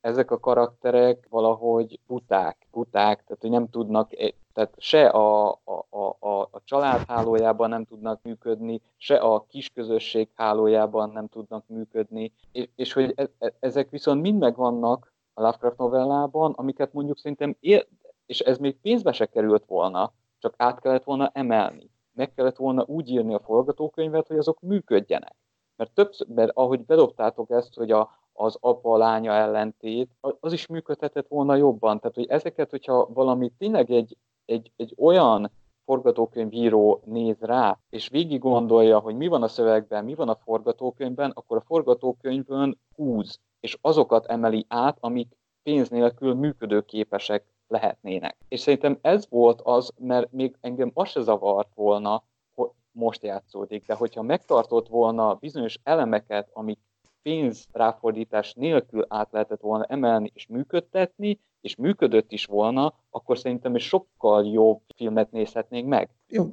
ezek a karakterek valahogy puták, puták, tehát hogy nem tudnak, tehát se a, a, a, a család hálójában nem tudnak működni, se a kisközösség hálójában nem tudnak működni, és, és hogy e, e, ezek viszont mind megvannak a Lovecraft novellában, amiket mondjuk szerintem, él, és ez még pénzbe se került volna, csak át kellett volna emelni. Meg kellett volna úgy írni a forgatókönyvet, hogy azok működjenek. Mert, többször, mert ahogy bedobtátok ezt, hogy a, az apa-lánya ellentét, az is működhetett volna jobban. Tehát, hogy ezeket, hogyha valami tényleg egy, egy, egy olyan forgatókönyvíró néz rá, és végig gondolja, hogy mi van a szövegben, mi van a forgatókönyvben, akkor a forgatókönyvön húz, és azokat emeli át, amik pénz nélkül működőképesek lehetnének. És szerintem ez volt az, mert még engem az se zavart volna, hogy most játszódik, de hogyha megtartott volna bizonyos elemeket, amik pénzráfordítás nélkül át lehetett volna emelni és működtetni, és működött is volna, akkor szerintem is sokkal jobb filmet nézhetnénk meg. Jó,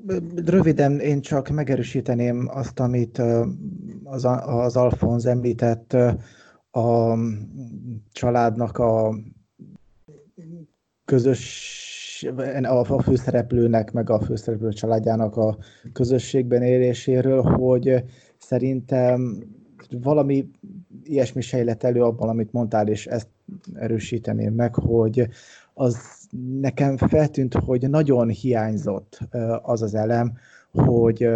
röviden én csak megerősíteném azt, amit az, az Alfonz említett a családnak a közös, a főszereplőnek, meg a főszereplő családjának a közösségben éléséről, hogy szerintem valami ilyesmi sejlett elő abban, amit mondtál, és ezt erősíteném meg, hogy az nekem feltűnt, hogy nagyon hiányzott az az elem, hogy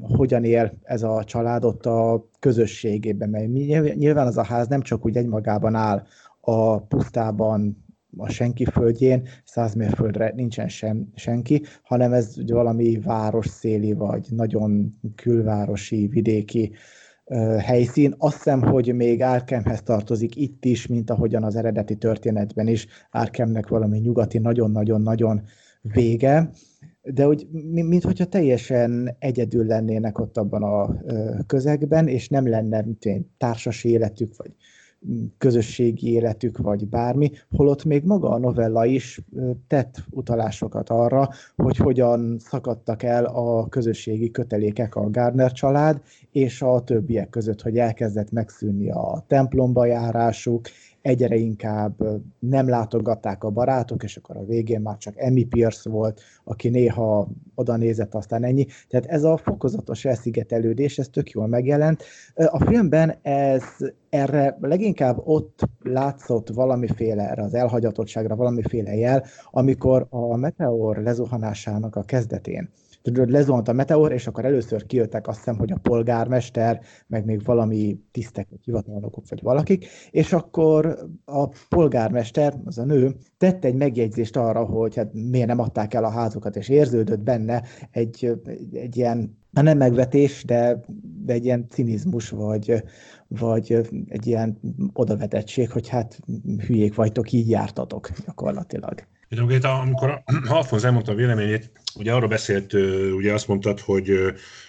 hogyan él ez a család ott a közösségében, mert nyilván az a ház nem csak úgy egymagában áll a pusztában, a senki földjén, száz mérföldre nincsen sem, senki, hanem ez ugye valami város széli, vagy nagyon külvárosi, vidéki uh, helyszín. Azt hiszem, hogy még Arkhamhez tartozik itt is, mint ahogyan az eredeti történetben is. Arkhamnek valami nyugati, nagyon-nagyon-nagyon vége, de hogy mint hogyha teljesen egyedül lennének ott abban a közegben, és nem lenne mint társas életük, vagy közösségi életük, vagy bármi, holott még maga a novella is tett utalásokat arra, hogy hogyan szakadtak el a közösségi kötelékek a Gardner család és a többiek között, hogy elkezdett megszűnni a templomba járásuk, egyre inkább nem látogatták a barátok, és akkor a végén már csak Emmy Pierce volt, aki néha oda nézett, aztán ennyi. Tehát ez a fokozatos elszigetelődés, ez tök jól megjelent. A filmben ez erre leginkább ott látszott valamiféle, erre az elhagyatottságra valamiféle jel, amikor a meteor lezuhanásának a kezdetén tudod, lezuhant a meteor, és akkor először kijöttek azt hiszem, hogy a polgármester, meg még valami tisztek, vagy hivatalnokok, vagy valakik, és akkor a polgármester, az a nő, tett egy megjegyzést arra, hogy hát miért nem adták el a házukat, és érződött benne egy, egy, egy ilyen, nem megvetés, de, de egy ilyen cinizmus, vagy, vagy egy ilyen odavetettség, hogy hát hülyék vagytok, így jártatok gyakorlatilag. Itt, amikor Alfonz elmondta a véleményét, ugye arról beszélt, ugye azt mondtad, hogy,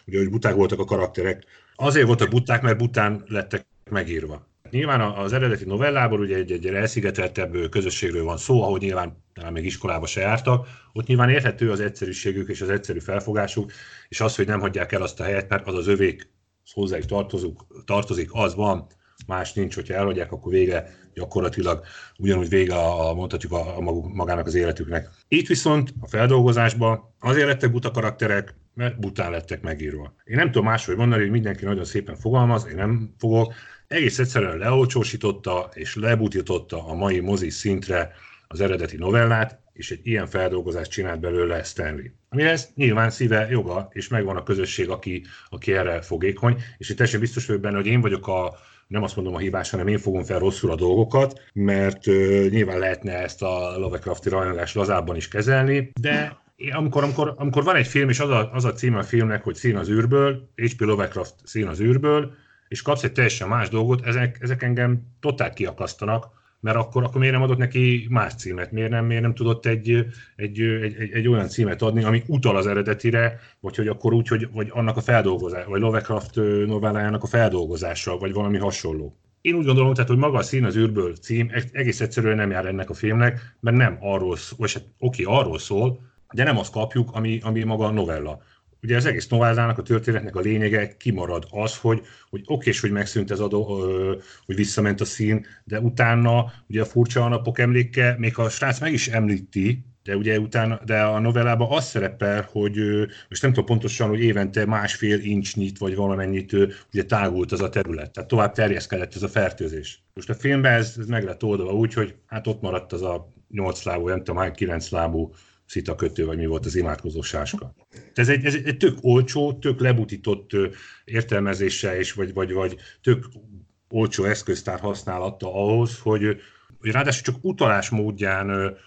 ugye, hogy buták voltak a karakterek. Azért voltak buták, mert bután lettek megírva. Nyilván az eredeti novellából ugye egy, egy elszigeteltebb közösségről van szó, ahogy nyilván talán még iskolába se jártak, ott nyilván érthető az egyszerűségük és az egyszerű felfogásuk, és az, hogy nem hagyják el azt a helyet, mert az az övék, hozzájuk tartozik, tartozik, az van, más nincs, hogyha elhagyják, akkor vége gyakorlatilag ugyanúgy vége a, a mondhatjuk a, a magának az életüknek. Itt viszont a feldolgozásban azért lettek buta karakterek, mert bután lettek megírva. Én nem tudom máshogy mondani, hogy mindenki nagyon szépen fogalmaz, én nem fogok. Egész egyszerűen leolcsósította és lebutította a mai mozi szintre az eredeti novellát, és egy ilyen feldolgozást csinált belőle Stanley. Amihez nyilván szíve joga, és megvan a közösség, aki, aki erre fogékony, és itt teljesen biztos vagyok benne, hogy én vagyok a, nem azt mondom a hibás, hanem én fogom fel rosszul a dolgokat, mert nyilván lehetne ezt a Lovecrafti rajongást lazábban is kezelni, de amikor, amikor, amikor van egy film, és az a, az a cím a filmnek, hogy Szín az űrből, H.P. Lovecraft Szín az űrből, és kapsz egy teljesen más dolgot, ezek, ezek engem totál kiakasztanak, mert akkor, akkor miért nem adott neki más címet, miért nem, miért nem tudott egy, egy, egy, egy, egy olyan címet adni, ami utal az eredetire, vagy hogy akkor úgy, hogy vagy annak a feldolgozása, vagy Lovecraft novellájának a feldolgozása, vagy valami hasonló. Én úgy gondolom, tehát, hogy maga a szín az űrből cím egész egyszerűen nem jár ennek a filmnek, mert nem arról szól, vagy hát oké, arról szól, de nem azt kapjuk, ami, ami maga a novella ugye az egész novellának, a történetnek a lényege kimarad az, hogy, hogy okés, hogy megszűnt ez a do, hogy visszament a szín, de utána ugye a furcsa napok emléke, még a srác meg is említi, de ugye utána, de a novellában az szerepel, hogy most nem tudom pontosan, hogy évente másfél incsnyit, vagy valamennyit ugye tágult az a terület, tehát tovább terjeszkedett ez a fertőzés. Most a filmben ez, ez meg lett oldva úgy, hogy hát ott maradt az a nyolc lábú, nem tudom, hány kilenc lábú szita kötő, vagy mi volt az imádkozó sáska. Ez egy, ez egy tök olcsó, tök lebutított értelmezése, és vagy, vagy, vagy tök olcsó eszköztár használata ahhoz, hogy, hogy ráadásul csak utalás módján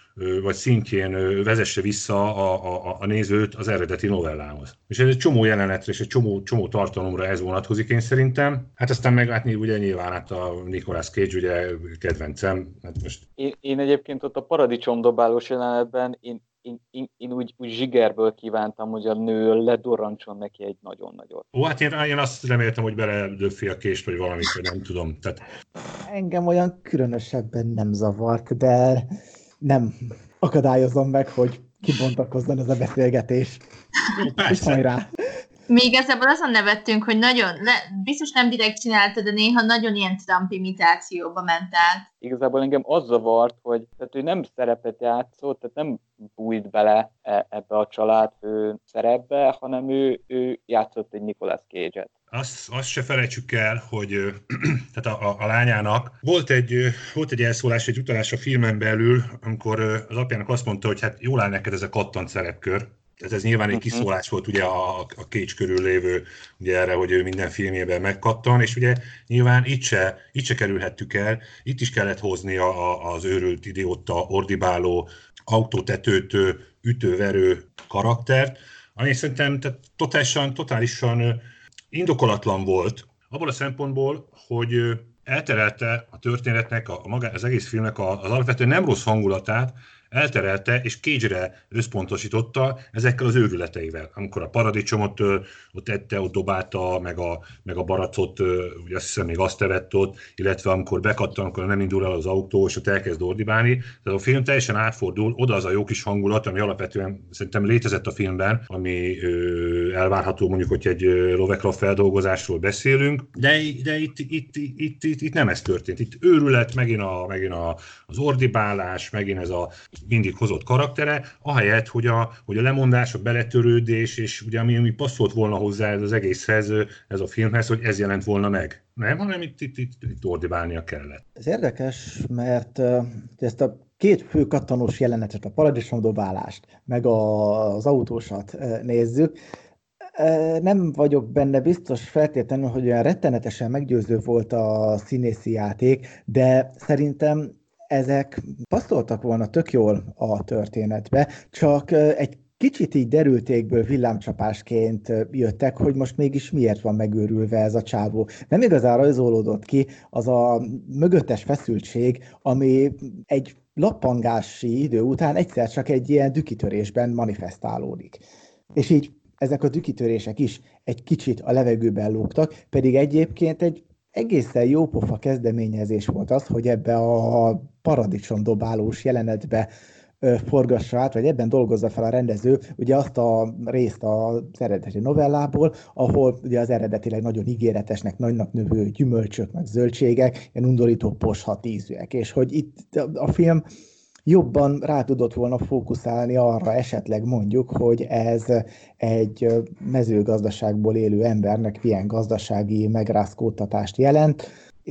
vagy szintjén vezesse vissza a, a, a nézőt az eredeti novellához. És ez egy csomó jelenetre és egy csomó, csomó tartalomra ez vonatkozik én szerintem. Hát aztán meglátni ugye nyilván hát a Nicolas Cage ugye kedvencem. Hát most... én, én egyébként ott a paradicsomdobálós jelenetben én én, én, én úgy, úgy zsigerből kívántam, hogy a nő ledorrancson neki egy nagyon nagyot. Ó, hát én, én azt reméltem, hogy beledöfi a kést, vagy valamit, nem tudom. Tehát... Engem olyan különösebben nem zavart, de nem akadályozom meg, hogy kibontakozzon ez a beszélgetés. Persze. rá. Még ebből azon nevettünk, hogy nagyon, le, biztos nem direkt csinálta, de néha nagyon ilyen Trump imitációba ment át. Igazából engem az zavart, hogy tehát ő nem szerepet játszott, tehát nem bújt bele e, ebbe a családfő szerepbe, hanem ő, ő játszott egy Nicolas Cage-et. azt, azt se felejtsük el, hogy tehát a, a, a lányának volt egy, volt egy elszólás, egy utalás a filmen belül, amikor az apjának azt mondta, hogy hát jól áll neked ez a kattant szerepkör, tehát ez nyilván egy mhm. kiszólás volt ugye a, a Cage körül lévő, ugye erre, hogy ő minden filmjében megkattan, és ugye nyilván itt se, itt se kerülhettük el, itt is kellett hozni a, a, az őrült idióta, ordibáló, autótetőt ütőverő karaktert, ami szerintem tehát totálisan, totálisan indokolatlan volt, abból a szempontból, hogy elterelte a történetnek, a, a maga, az egész filmnek az alapvetően nem rossz hangulatát, elterelte és kégyre összpontosította ezekkel az őrületeivel. Amikor a paradicsomot ott ette, ott dobálta, meg a, meg a baracot, ugye azt hiszem még azt evett ott, illetve amikor bekattan, amikor nem indul el az autó, és ott elkezd ordibálni. Tehát a film teljesen átfordul, oda az a jó kis hangulat, ami alapvetően szerintem létezett a filmben, ami ö, elvárható mondjuk, hogy egy Lovecraft feldolgozásról beszélünk, de, de itt, itt, itt, itt, itt, nem ez történt. Itt őrület, megint, a, megint a, az ordibálás, megint ez a mindig hozott karaktere, ahelyett, hogy a, hogy a lemondás, a beletörődés, és ugye ami, ami passzolt volna hozzá ez az egészhez, ez a filmhez, hogy ez jelent volna meg. Nem, hanem itt, itt, itt, itt ordibálnia kellett. Ez érdekes, mert ezt a két fő kattanós jelenetet, a paradicsomdobálást, meg a, az autósat nézzük, nem vagyok benne biztos feltétlenül, hogy olyan rettenetesen meggyőző volt a színészi játék, de szerintem ezek passzoltak volna tök jól a történetbe, csak egy kicsit így derültékből villámcsapásként jöttek, hogy most mégis miért van megőrülve ez a csávó. Nem igazán rajzolódott ki az a mögöttes feszültség, ami egy lappangási idő után egyszer csak egy ilyen dükitörésben manifestálódik. És így ezek a dükitörések is egy kicsit a levegőben lógtak, pedig egyébként egy egészen jópofa kezdeményezés volt az, hogy ebbe a paradicsomdobálós jelenetbe forgassa át, vagy ebben dolgozza fel a rendező ugye azt a részt az eredeti novellából, ahol ugye az eredetileg nagyon ígéretesnek, nagynak növő gyümölcsök, meg zöldségek, ilyen undorító poshat ízűek, és hogy itt a film jobban rá tudott volna fókuszálni arra esetleg mondjuk, hogy ez egy mezőgazdaságból élő embernek milyen gazdasági megrázkódtatást jelent,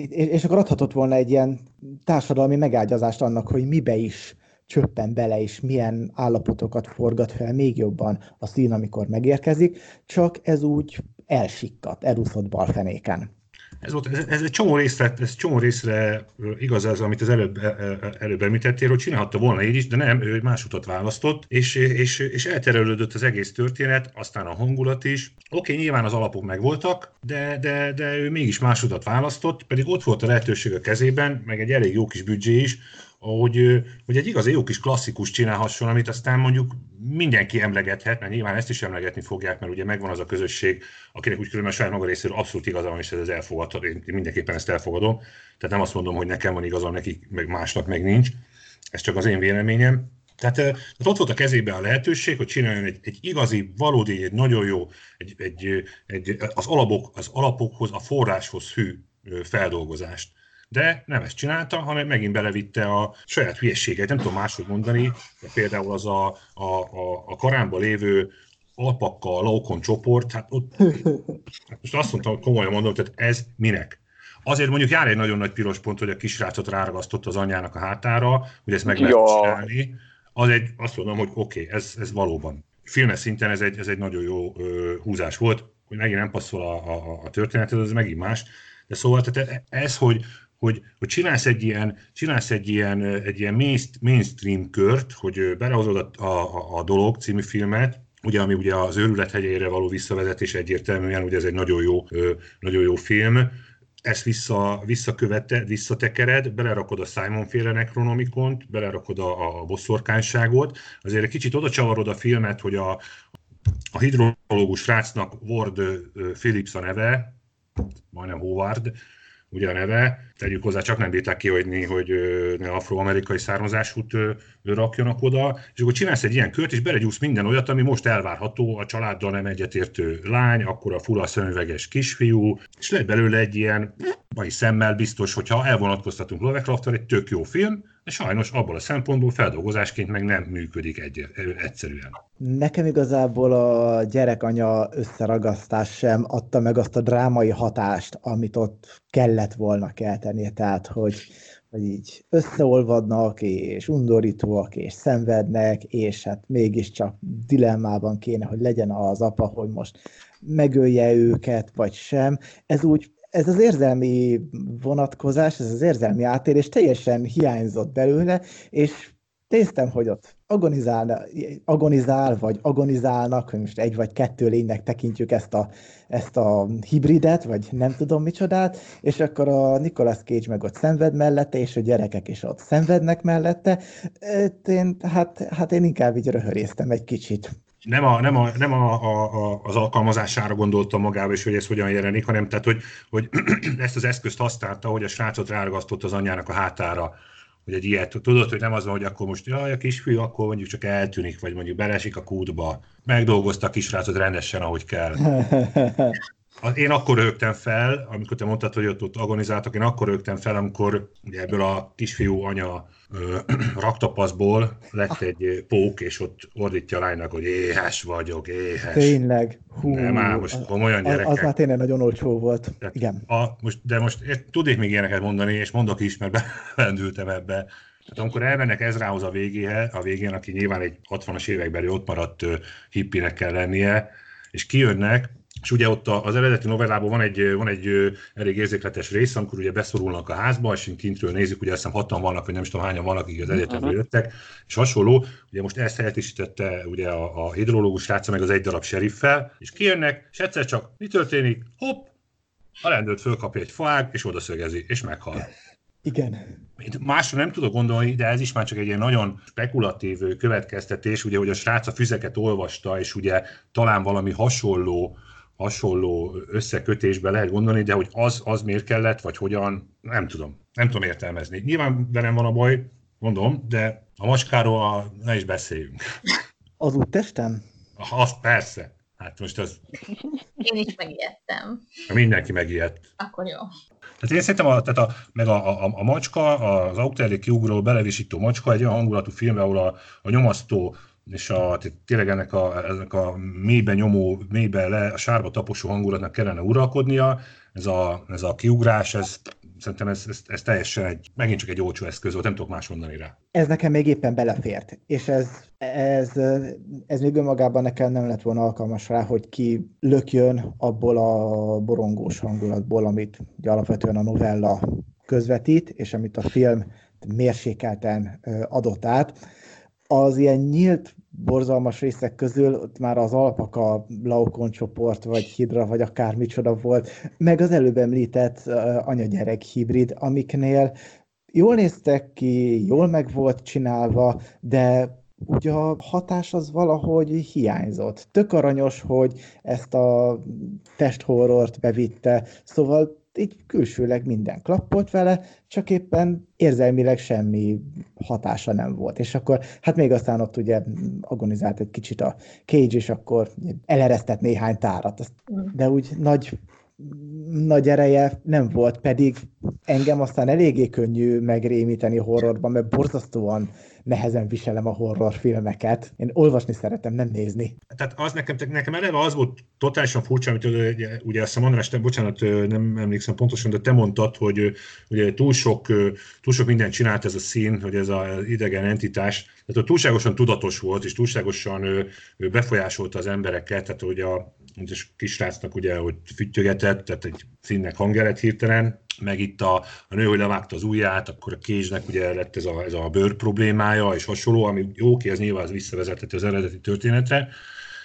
és akkor adhatott volna egy ilyen társadalmi megágyazást annak, hogy mibe is csöppen bele, és milyen állapotokat forgat fel még jobban a szín, amikor megérkezik, csak ez úgy elsikkat, elúszott balfenéken. Ez, volt, ez, ez egy csomó részre, ez csomó részre igaz ez, amit az előbb, e, e, előbb említettél, hogy csinálhatta volna így is, de nem, ő más utat választott, és, és, és elterelődött az egész történet, aztán a hangulat is. Oké, nyilván az alapok megvoltak, de, de, de ő mégis más utat választott, pedig ott volt a lehetőség a kezében, meg egy elég jó kis büdzsé is, hogy, hogy egy igazi jó kis klasszikus csinálhasson, amit aztán mondjuk mindenki emlegethet, mert nyilván ezt is emlegetni fogják, mert ugye megvan az a közösség, akinek úgy különben saját maga részéről abszolút igaza van, és ez elfogadható, én mindenképpen ezt elfogadom. Tehát nem azt mondom, hogy nekem van igazam, nekik meg másnak meg nincs. Ez csak az én véleményem. Tehát, tehát ott volt a kezében a lehetőség, hogy csináljon egy, egy igazi, valódi, egy nagyon jó, egy, egy, egy, az, alapok, az alapokhoz, a forráshoz hű feldolgozást de nem ezt csinálta, hanem megint belevitte a saját hülyességet, nem tudom máshogy mondani, de például az a, a, a, a karámba lévő alpakkal, laukon csoport, hát ott, hát most azt mondtam, komolyan mondom, tehát ez minek? Azért mondjuk jár egy nagyon nagy piros pont, hogy a kisrácot ráragasztott az anyjának a hátára, hogy ezt meg lehet csinálni. Az egy, azt mondom, hogy oké, okay, ez, ez valóban. Filmes szinten ez egy, ez egy nagyon jó ö, húzás volt, hogy megint nem passzol a, a, a történethez, ez megint más. De szóval tehát ez, hogy, hogy, hogy csinálsz egy ilyen, csinálsz egy ilyen, egy ilyen mainstream kört, hogy belehozod a, a, a Dolog című filmet, ugye, ami ugye az őrület hegyére való visszavezetés egyértelműen, ugye ez egy nagyon jó, nagyon jó film, ezt vissza, visszakövette, visszatekered, belerakod a Simon féle nekronomikont, belerakod a, a bosszorkányságot, azért egy kicsit oda csavarod a filmet, hogy a, a hidrológus rácnak Ward Phillips a neve, majdnem Howard, ugye a neve, tegyük hozzá, csak nem bírták kihagyni, hogy ne afroamerikai származásút rakjanak oda, és akkor csinálsz egy ilyen kört, és belegyúsz minden olyat, ami most elvárható, a családdal nem egyetértő lány, akkor a fura szemüveges kisfiú, és lehet belőle egy ilyen mai szemmel biztos, hogyha elvonatkoztatunk Lovecraft egy tök jó film, sajnos abból a szempontból feldolgozásként meg nem működik egy, egyszerűen. Nekem igazából a gyerekanya összeragasztás sem adta meg azt a drámai hatást, amit ott kellett volna kelteni, tehát hogy, hogy így összeolvadnak, és undorítóak, és szenvednek, és hát mégiscsak dilemmában kéne, hogy legyen az apa, hogy most megölje őket, vagy sem. Ez úgy ez az érzelmi vonatkozás, ez az érzelmi átérés teljesen hiányzott belőle, és néztem, hogy ott agonizál, agonizál, vagy agonizálnak, hogy most egy vagy kettő lénynek tekintjük ezt a, ezt a hibridet, vagy nem tudom micsodát, és akkor a Nicolas Cage meg ott szenved mellette, és a gyerekek is ott szenvednek mellette. Én, hát, hát én inkább így röhöréztem egy kicsit nem, a, nem, a, nem a, a, az alkalmazására gondoltam magába, és hogy ez hogyan jelenik, hanem tehát, hogy, hogy ezt az eszközt használta, hogy a srácot ráragasztott az anyjának a hátára, hogy egy ilyet, tudod, hogy nem az van, hogy akkor most jaj, a kisfiú, akkor mondjuk csak eltűnik, vagy mondjuk belesik a kútba. Megdolgozta a kisrácot rendesen, ahogy kell. Én akkor rögtem fel, amikor te mondtad, hogy ott, ott agonizáltak, én akkor rögtem fel, amikor ugye ebből a kisfiú anya ö, raktapaszból lett egy pók, és ott ordítja a lánynak, hogy éhes vagyok, éhes. Tényleg. Hú, Nem már most komolyan gyerekek. Az, már tényleg nagyon olcsó volt. De, Igen. A, most, de most tudnék még ilyeneket mondani, és mondok is, mert belendültem ebbe. Tehát amikor elmennek Ezrához a végéhez, a végén, aki nyilván egy 60-as évekbeli ott maradt hippinek kell lennie, és kijönnek, és ugye ott az eredeti novellában van egy, van egy elég érzékletes rész, amikor ugye beszorulnak a házba, és kintről nézzük, ugye azt hiszem hatan vannak, vagy nem is tudom hányan vannak, akik az egyetemről jöttek, és hasonló, ugye most ezt helyettesítette ugye a, a hidrológus sráca meg az egy darab seriffel, és kijönnek, és egyszer csak mi történik? Hopp, a rendőrt fölkapja egy faág, és oda szögezi, és meghal. Igen. Másra nem tudok gondolni, de ez is már csak egy ilyen nagyon spekulatív következtetés, ugye, hogy a srác a füzeket olvasta, és ugye talán valami hasonló hasonló összekötésbe lehet gondolni, de hogy az, az miért kellett, vagy hogyan, nem tudom. Nem tudom értelmezni. Nyilván velem van a baj, mondom, de a macskáról a, ne is beszéljünk. Az úttestem? Az persze. Hát most az... Én is megijedtem. Mindenki megijedt. Akkor jó. Tehát én szerintem a, tehát a, meg a, a, a macska, az Auterli kiugró belevisító macska egy olyan hangulatú film, ahol a, a nyomasztó és a, tényleg ennek a, ennek a mélyben nyomó, mélyben le, a sárba taposó hangulatnak kellene uralkodnia, ez a, ez a kiugrás, ez szerintem ez, ez, ez teljesen egy, megint csak egy olcsó eszköz volt, nem tudok más mondani rá. Ez nekem még éppen belefért, és ez, ez, ez még önmagában nekem nem lett volna alkalmas rá, hogy ki lökjön abból a borongós hangulatból, amit ugye alapvetően a novella közvetít, és amit a film mérsékelten adott át. Az ilyen nyílt borzalmas részek közül ott már az alpaka laukon csoport, vagy hidra, vagy akár micsoda volt, meg az előbb említett uh, anyagyerek hibrid, amiknél jól néztek ki, jól meg volt csinálva, de ugye a hatás az valahogy hiányzott. Tök aranyos, hogy ezt a testhorrort bevitte, szóval így külsőleg minden klappott vele, csak éppen érzelmileg semmi hatása nem volt. És akkor, hát még aztán ott ugye agonizált egy kicsit a Cage, és akkor eleresztett néhány tárat. Mm. De úgy nagy nagy ereje nem volt, pedig engem aztán eléggé könnyű megrémíteni horrorban, mert borzasztóan nehezen viselem a horrorfilmeket. Én olvasni szeretem, nem nézni. Tehát az nekem, nekem eleve az volt totálisan furcsa, amit ugye, ugye azt a András, te, bocsánat, nem emlékszem pontosan, de te mondtad, hogy ugye túl sok, túl sok mindent csinált ez a szín, hogy ez az idegen entitás, tehát túlságosan tudatos volt, és túlságosan befolyásolta az embereket, tehát ugye a és kisrácnak ugye, hogy füttyögetett, tehát egy színnek hangja lett hirtelen, meg itt a, a nő, hogy levágta az ujját, akkor a kéznek ugye lett ez a, ez a bőr problémája, és hasonló, ami jó, ki, ez nyilván visszavezethető az eredeti történetre,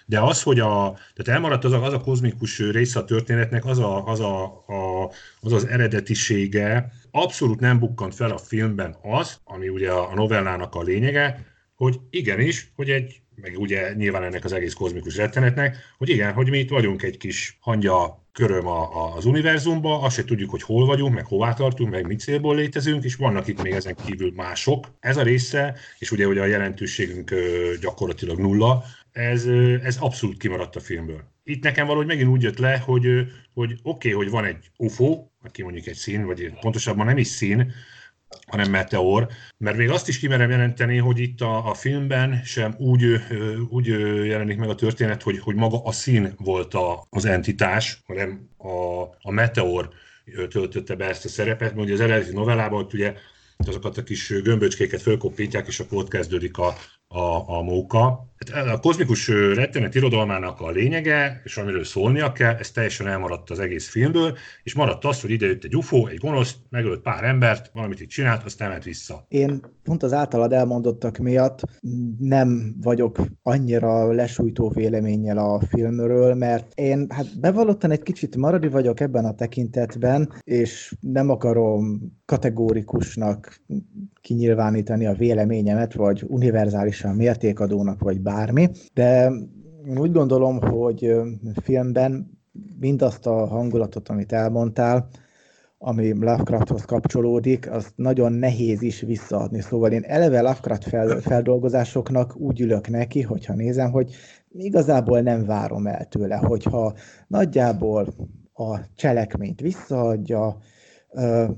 de az, hogy a, tehát elmaradt az a, az a kozmikus része a történetnek, az, a, az, a, a, az az eredetisége, abszolút nem bukkant fel a filmben az, ami ugye a novellának a lényege, hogy igenis, hogy egy meg ugye nyilván ennek az egész kozmikus rettenetnek, hogy igen, hogy mi itt vagyunk egy kis hangya köröm a, a, az univerzumba, azt se tudjuk, hogy hol vagyunk, meg hová tartunk, meg mit célból létezünk, és vannak itt még ezen kívül mások. Ez a része, és ugye, ugye a jelentőségünk gyakorlatilag nulla, ez, ez abszolút kimaradt a filmből. Itt nekem valahogy megint úgy jött le, hogy, hogy oké, okay, hogy van egy UFO, aki mondjuk egy szín, vagy pontosabban nem is szín, hanem meteor, mert még azt is kimerem jelenteni, hogy itt a, a filmben sem úgy, úgy jelenik meg a történet, hogy, hogy maga a szín volt a, az entitás, hanem a, a meteor töltötte be ezt a szerepet, mert ugye az eredeti novellában ugye azokat a kis gömböcskéket fölkoppintják, és akkor ott kezdődik a, a, a móka. Hát a kozmikus rettenet irodalmának a lényege, és amiről szólnia kell, ez teljesen elmaradt az egész filmből, és maradt az, hogy idejött egy UFO, egy gonosz, megölt pár embert, valamit itt csinált, aztán ment vissza. Én pont az általad elmondottak miatt nem vagyok annyira lesújtó véleménnyel a filmről, mert én hát bevallottan egy kicsit maradi vagyok ebben a tekintetben, és nem akarom kategórikusnak kinyilvánítani a véleményemet, vagy univerzálisan mértékadónak, vagy bármi, de úgy gondolom, hogy filmben mindazt a hangulatot, amit elmondtál, ami Lovecrafthoz kapcsolódik, az nagyon nehéz is visszaadni. Szóval én eleve Lovecraft fel, feldolgozásoknak úgy ülök neki, hogyha nézem, hogy igazából nem várom el tőle, hogyha nagyjából a cselekményt visszaadja,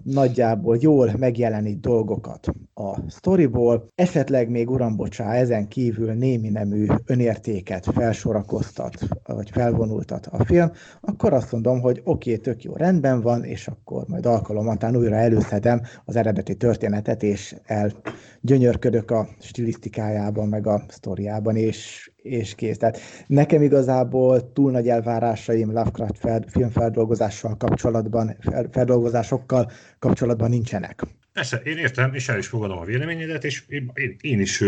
nagyjából jól megjelenít dolgokat a sztoriból, esetleg még uram bocsá, ezen kívül némi nemű önértéket felsorakoztat, vagy felvonultat a film, akkor azt mondom, hogy oké, okay, tök jó, rendben van, és akkor majd alkalomatán újra előszedem az eredeti történetet, és elgyönyörködök a stilisztikájában, meg a sztoriában, és és kész. Tehát nekem igazából túl nagy elvárásaim Lovecraft fel, filmfeldolgozással kapcsolatban, fel, feldolgozásokkal kapcsolatban nincsenek. Persze, én értem, és el is fogadom a véleményedet, és én, én, is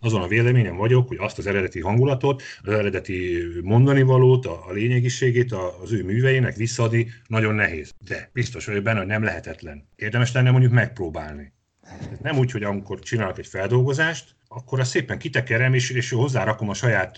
azon a véleményem vagyok, hogy azt az eredeti hangulatot, az eredeti mondani valót, a, a lényegiségét az ő műveinek visszaadni nagyon nehéz. De biztos vagyok benne, hogy nem lehetetlen. Érdemes lenne mondjuk megpróbálni. Nem úgy, hogy amikor csinálok egy feldolgozást, akkor azt szépen kitekerem, és, és hozzárakom a saját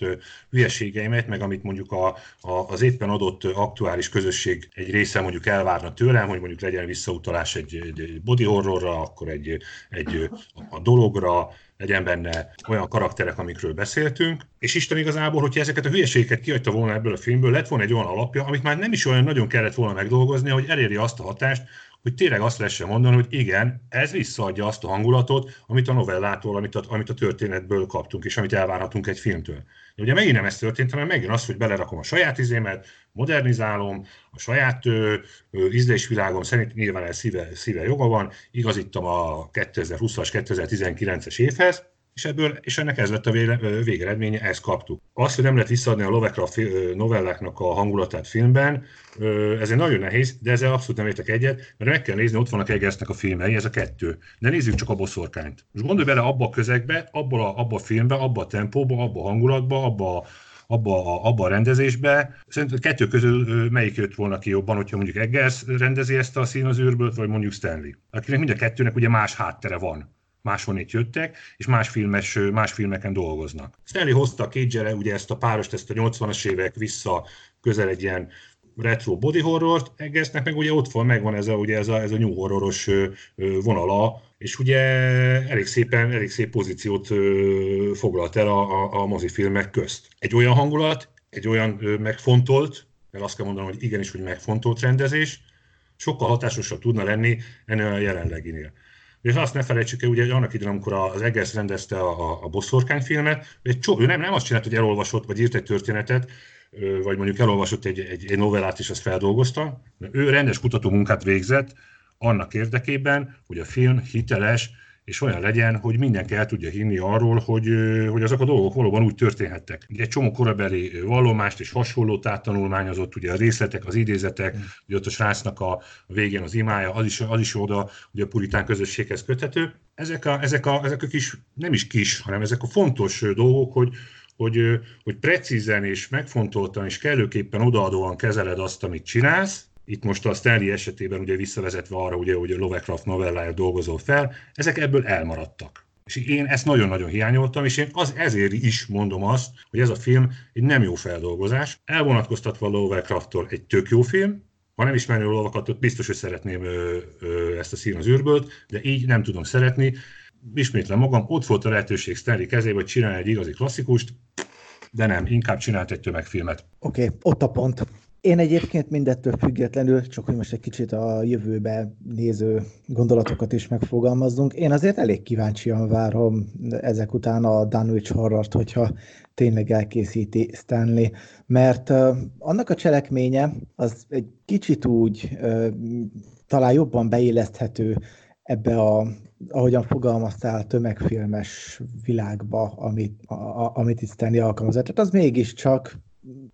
hülyeségeimet, meg amit mondjuk a, a, az éppen adott aktuális közösség egy része mondjuk elvárna tőlem, hogy mondjuk legyen visszautalás egy, egy body horrorra, akkor egy, egy a dologra, legyen benne olyan karakterek, amikről beszéltünk, és Isten igazából, hogyha ezeket a hülyeségeket kiadta volna ebből a filmből, lett volna egy olyan alapja, amit már nem is olyan nagyon kellett volna megdolgozni, hogy eléri azt a hatást, hogy tényleg azt lehessen mondani, hogy igen, ez visszaadja azt a hangulatot, amit a novellától, amit a, amit a történetből kaptunk, és amit elvárhatunk egy filmtől. De ugye megint nem ez történt, hanem megint az, hogy belerakom a saját izémet, modernizálom, a saját ö, ö, ízlésvilágom szerint nyilván ez szíve, szíve joga van, igazítom a 2020-as, 2019-es évhez, és, ebből, és ennek ez lett a végeredménye, ezt kaptuk. Azt, hogy nem lehet visszaadni a Lovecraft novelláknak a hangulatát filmben, ez egy nagyon nehéz, de ezzel abszolút nem értek egyet, mert meg kell nézni, ott vannak Egersznek a filmei, ez a kettő. De nézzük csak a boszorkányt. Most gondolj bele abba a közegbe, abba a, abba a filmbe, abba a tempóba, abba a hangulatba, abba a abba a, abba a rendezésbe. Szerintem kettő közül melyik jött volna ki jobban, hogyha mondjuk Eggers rendezi ezt a szín az űrből, vagy mondjuk Stanley. Akinek mind a kettőnek ugye más háttere van máshonnét jöttek, és más, filmes, más filmeken dolgoznak. Stanley hozta a cage ugye ezt a párost, ezt a 80-as évek vissza közel egy ilyen retro body horrort, Eggersznek meg ugye ott van, megvan ez a, ugye ez a, ez a new horroros vonala, és ugye elég szépen, elég szép pozíciót foglalt el a, a, a mozifilmek közt. Egy olyan hangulat, egy olyan megfontolt, mert azt kell mondanom, hogy igenis, hogy megfontolt rendezés, sokkal hatásosabb tudna lenni ennél a jelenleginél. És azt ne felejtsük el, ugye annak idején, amikor az Eggers rendezte a, a bosszorkány filmet, egy csó, ő nem, nem azt csinált, hogy elolvasott, vagy írt egy történetet, vagy mondjuk elolvasott egy, egy, egy novellát, és azt feldolgozta. Ő rendes kutató munkát végzett annak érdekében, hogy a film hiteles, és olyan legyen, hogy mindenki el tudja hinni arról, hogy, hogy azok a dolgok valóban úgy történhettek. Egy csomó korabeli vallomást és hasonlót áttanulmányozott, ugye a részletek, az idézetek, mm. ugye ott a srácnak a végén az imája, az is, az is oda ugye a puritán közösséghez köthető. Ezek a, ezek, a, ezek a kis, nem is kis, hanem ezek a fontos dolgok, hogy, hogy, hogy precízen és megfontoltan és kellőképpen odaadóan kezeled azt, amit csinálsz, itt most a Stanley esetében ugye visszavezetve arra, ugye, hogy a Lovecraft novellája dolgozol fel, ezek ebből elmaradtak. És én ezt nagyon-nagyon hiányoltam, és én az ezért is mondom azt, hogy ez a film egy nem jó feldolgozás. Elvonatkoztatva Lovecrafttól egy tök jó film, ha nem ismerni a lovakat, biztos, hogy szeretném ö, ö, ezt a szín az űrbölt, de így nem tudom szeretni. Ismétlem magam, ott volt a lehetőség Stanley kezébe, hogy csinálj egy igazi klasszikust, de nem, inkább csinált egy tömegfilmet. Oké, okay, ott a pont. Én egyébként mindettől függetlenül, csak hogy most egy kicsit a jövőbe néző gondolatokat is megfogalmazzunk, én azért elég kíváncsian várom ezek után a Dunwich horrort, hogyha tényleg elkészíti Stanley, mert annak a cselekménye az egy kicsit úgy uh, talán jobban beilleszthető ebbe a, ahogyan fogalmaztál, tömegfilmes világba, amit, a, amit itt Stanley alkalmazott. Tehát az mégiscsak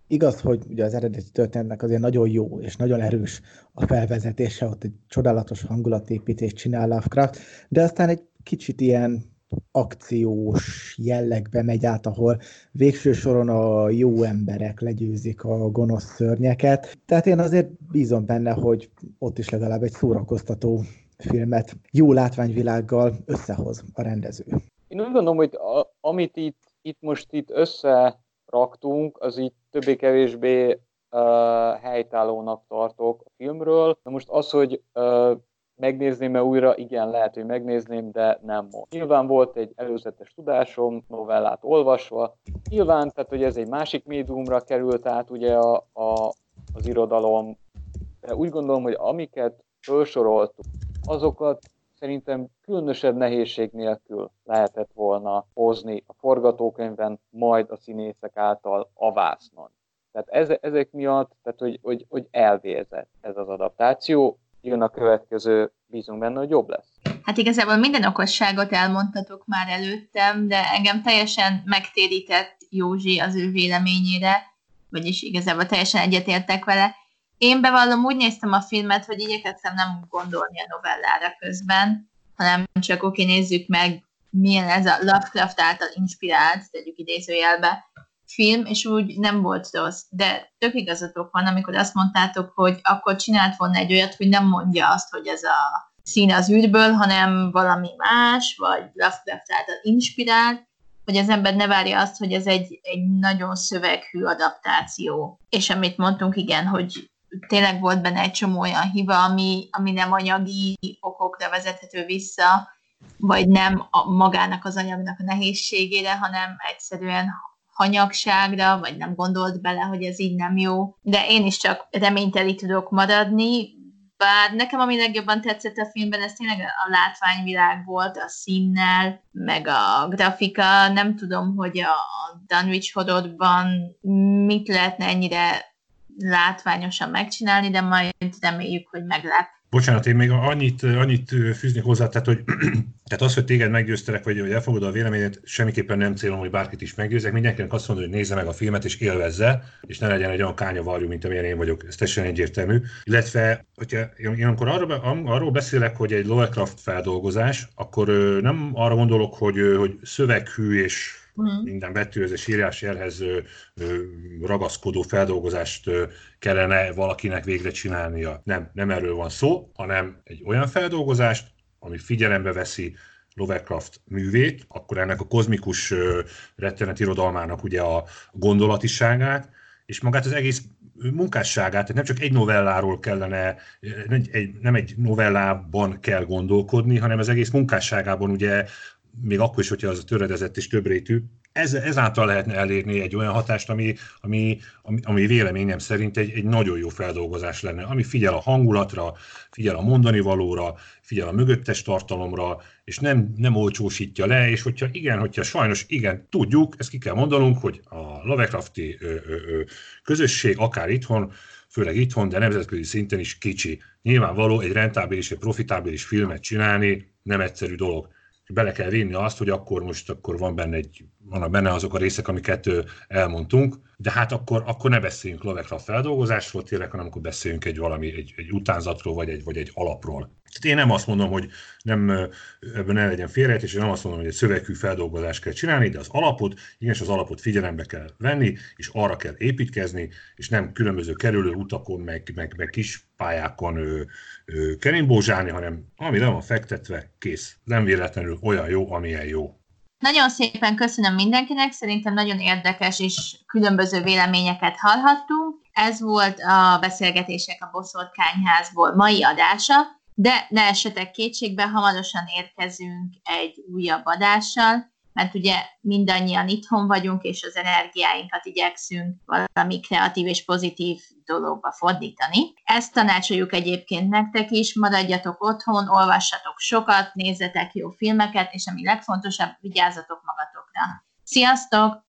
igaz, hogy ugye az eredeti történetnek azért nagyon jó és nagyon erős a felvezetése, ott egy csodálatos hangulatépítést csinál Lovecraft, de aztán egy kicsit ilyen akciós jellegbe megy át, ahol végső soron a jó emberek legyőzik a gonosz szörnyeket. Tehát én azért bízom benne, hogy ott is legalább egy szórakoztató filmet jó látványvilággal összehoz a rendező. Én úgy gondolom, hogy a, amit itt, itt most itt összeraktunk, az itt többé-kevésbé uh, helytállónak tartok a filmről. Na most az, hogy uh, megnézném-e újra, igen, lehet, hogy megnézném, de nem most. Nyilván volt egy előzetes tudásom, novellát olvasva. Nyilván, tehát hogy ez egy másik médiumra került át ugye a, a, az irodalom, de úgy gondolom, hogy amiket felsoroltuk, azokat szerintem különösebb nehézség nélkül lehetett volna hozni a forgatókönyvben, majd a színészek által a vásznon. Tehát ezek miatt, tehát hogy, hogy, hogy elvérzett ez az adaptáció, jön a következő, bízunk benne, hogy jobb lesz. Hát igazából minden okosságot elmondtatok már előttem, de engem teljesen megtérített Józsi az ő véleményére, vagyis igazából teljesen egyetértek vele. Én bevallom, úgy néztem a filmet, hogy igyekeztem nem gondolni a novellára közben, hanem csak oké, nézzük meg, milyen ez a Lovecraft által inspirált, tegyük idézőjelbe, film, és úgy nem volt rossz. De tök igazatok van, amikor azt mondtátok, hogy akkor csinált volna egy olyat, hogy nem mondja azt, hogy ez a szín az űrből, hanem valami más, vagy Lovecraft által inspirált, hogy az ember ne várja azt, hogy ez egy, egy nagyon szöveghű adaptáció. És amit mondtunk, igen, hogy tényleg volt benne egy csomó olyan hiba, ami, ami nem anyagi okokra vezethető vissza, vagy nem a, magának az anyagnak a nehézségére, hanem egyszerűen hanyagságra, vagy nem gondolt bele, hogy ez így nem jó. De én is csak reményteli tudok maradni, bár nekem ami legjobban tetszett a filmben, ez tényleg a látványvilág volt, a színnel, meg a grafika. Nem tudom, hogy a Dunwich Horrorban mit lehetne ennyire látványosan megcsinálni, de majd reméljük, hogy meglep. Bocsánat, én még annyit, annyit fűznék hozzá, tehát, hogy tehát az, hogy téged meggyőztelek, vagy hogy elfogadod a véleményet, semmiképpen nem célom, hogy bárkit is meggyőzek. Mindenkinek azt mondom, hogy nézze meg a filmet, és élvezze, és ne legyen egy olyan kánya varjú, mint amilyen én vagyok. Ez teljesen egyértelmű. Illetve, hogyha én amikor arról, arról beszélek, hogy egy Lovecraft feldolgozás, akkor nem arra gondolok, hogy, hogy szöveghű és uh-huh. minden betűhöz írás jelhez ragaszkodó feldolgozást kellene valakinek végre csinálnia. Nem, nem erről van szó, hanem egy olyan feldolgozást, ami figyelembe veszi Lovecraft művét, akkor ennek a kozmikus rettenet irodalmának ugye a gondolatiságát, és magát az egész munkásságát, tehát nem csak egy novelláról kellene, nem egy novellában kell gondolkodni, hanem az egész munkásságában ugye még akkor is, hogyha az töredezett és többrétű, ez, ezáltal lehetne elérni egy olyan hatást, ami, ami, ami, ami véleményem szerint egy, egy nagyon jó feldolgozás lenne, ami figyel a hangulatra, figyel a mondani valóra, figyel a mögöttes tartalomra, és nem, nem olcsósítja le, és hogyha igen, hogyha sajnos igen, tudjuk, ezt ki kell mondanunk, hogy a Lovecrafti ö, ö, ö, közösség, akár itthon, főleg itthon, de nemzetközi szinten is kicsi. Nyilvánvaló egy rentábilis, egy profitábilis filmet csinálni nem egyszerű dolog bele kell vinni azt, hogy akkor most akkor van benne egy, vannak benne azok a részek, amiket elmondtunk, de hát akkor, akkor ne beszéljünk Lovecraft feldolgozásról tényleg, hanem akkor beszéljünk egy valami, egy, egy utánzatról, vagy egy, vagy egy alapról. Tehát én nem azt mondom, hogy nem, ebben ne legyen félrejtés, és nem azt mondom, hogy egy szövegű feldolgozást kell csinálni, de az alapot, igenis az alapot figyelembe kell venni, és arra kell építkezni, és nem különböző kerülő utakon, meg, meg, meg kis pályákon ö, ö, kerimbózsálni, hanem ami le van fektetve, kész. Nem véletlenül olyan jó, amilyen jó. Nagyon szépen köszönöm mindenkinek, szerintem nagyon érdekes és különböző véleményeket hallhattunk. Ez volt a Beszélgetések a Boszorkányházból mai adása, de ne esetek kétségbe, hamarosan érkezünk egy újabb adással, mert ugye mindannyian itthon vagyunk, és az energiáinkat igyekszünk valami kreatív és pozitív dologba fordítani. Ezt tanácsoljuk egyébként nektek is, maradjatok otthon, olvassatok sokat, nézzetek jó filmeket, és ami legfontosabb, vigyázzatok magatokra. Sziasztok!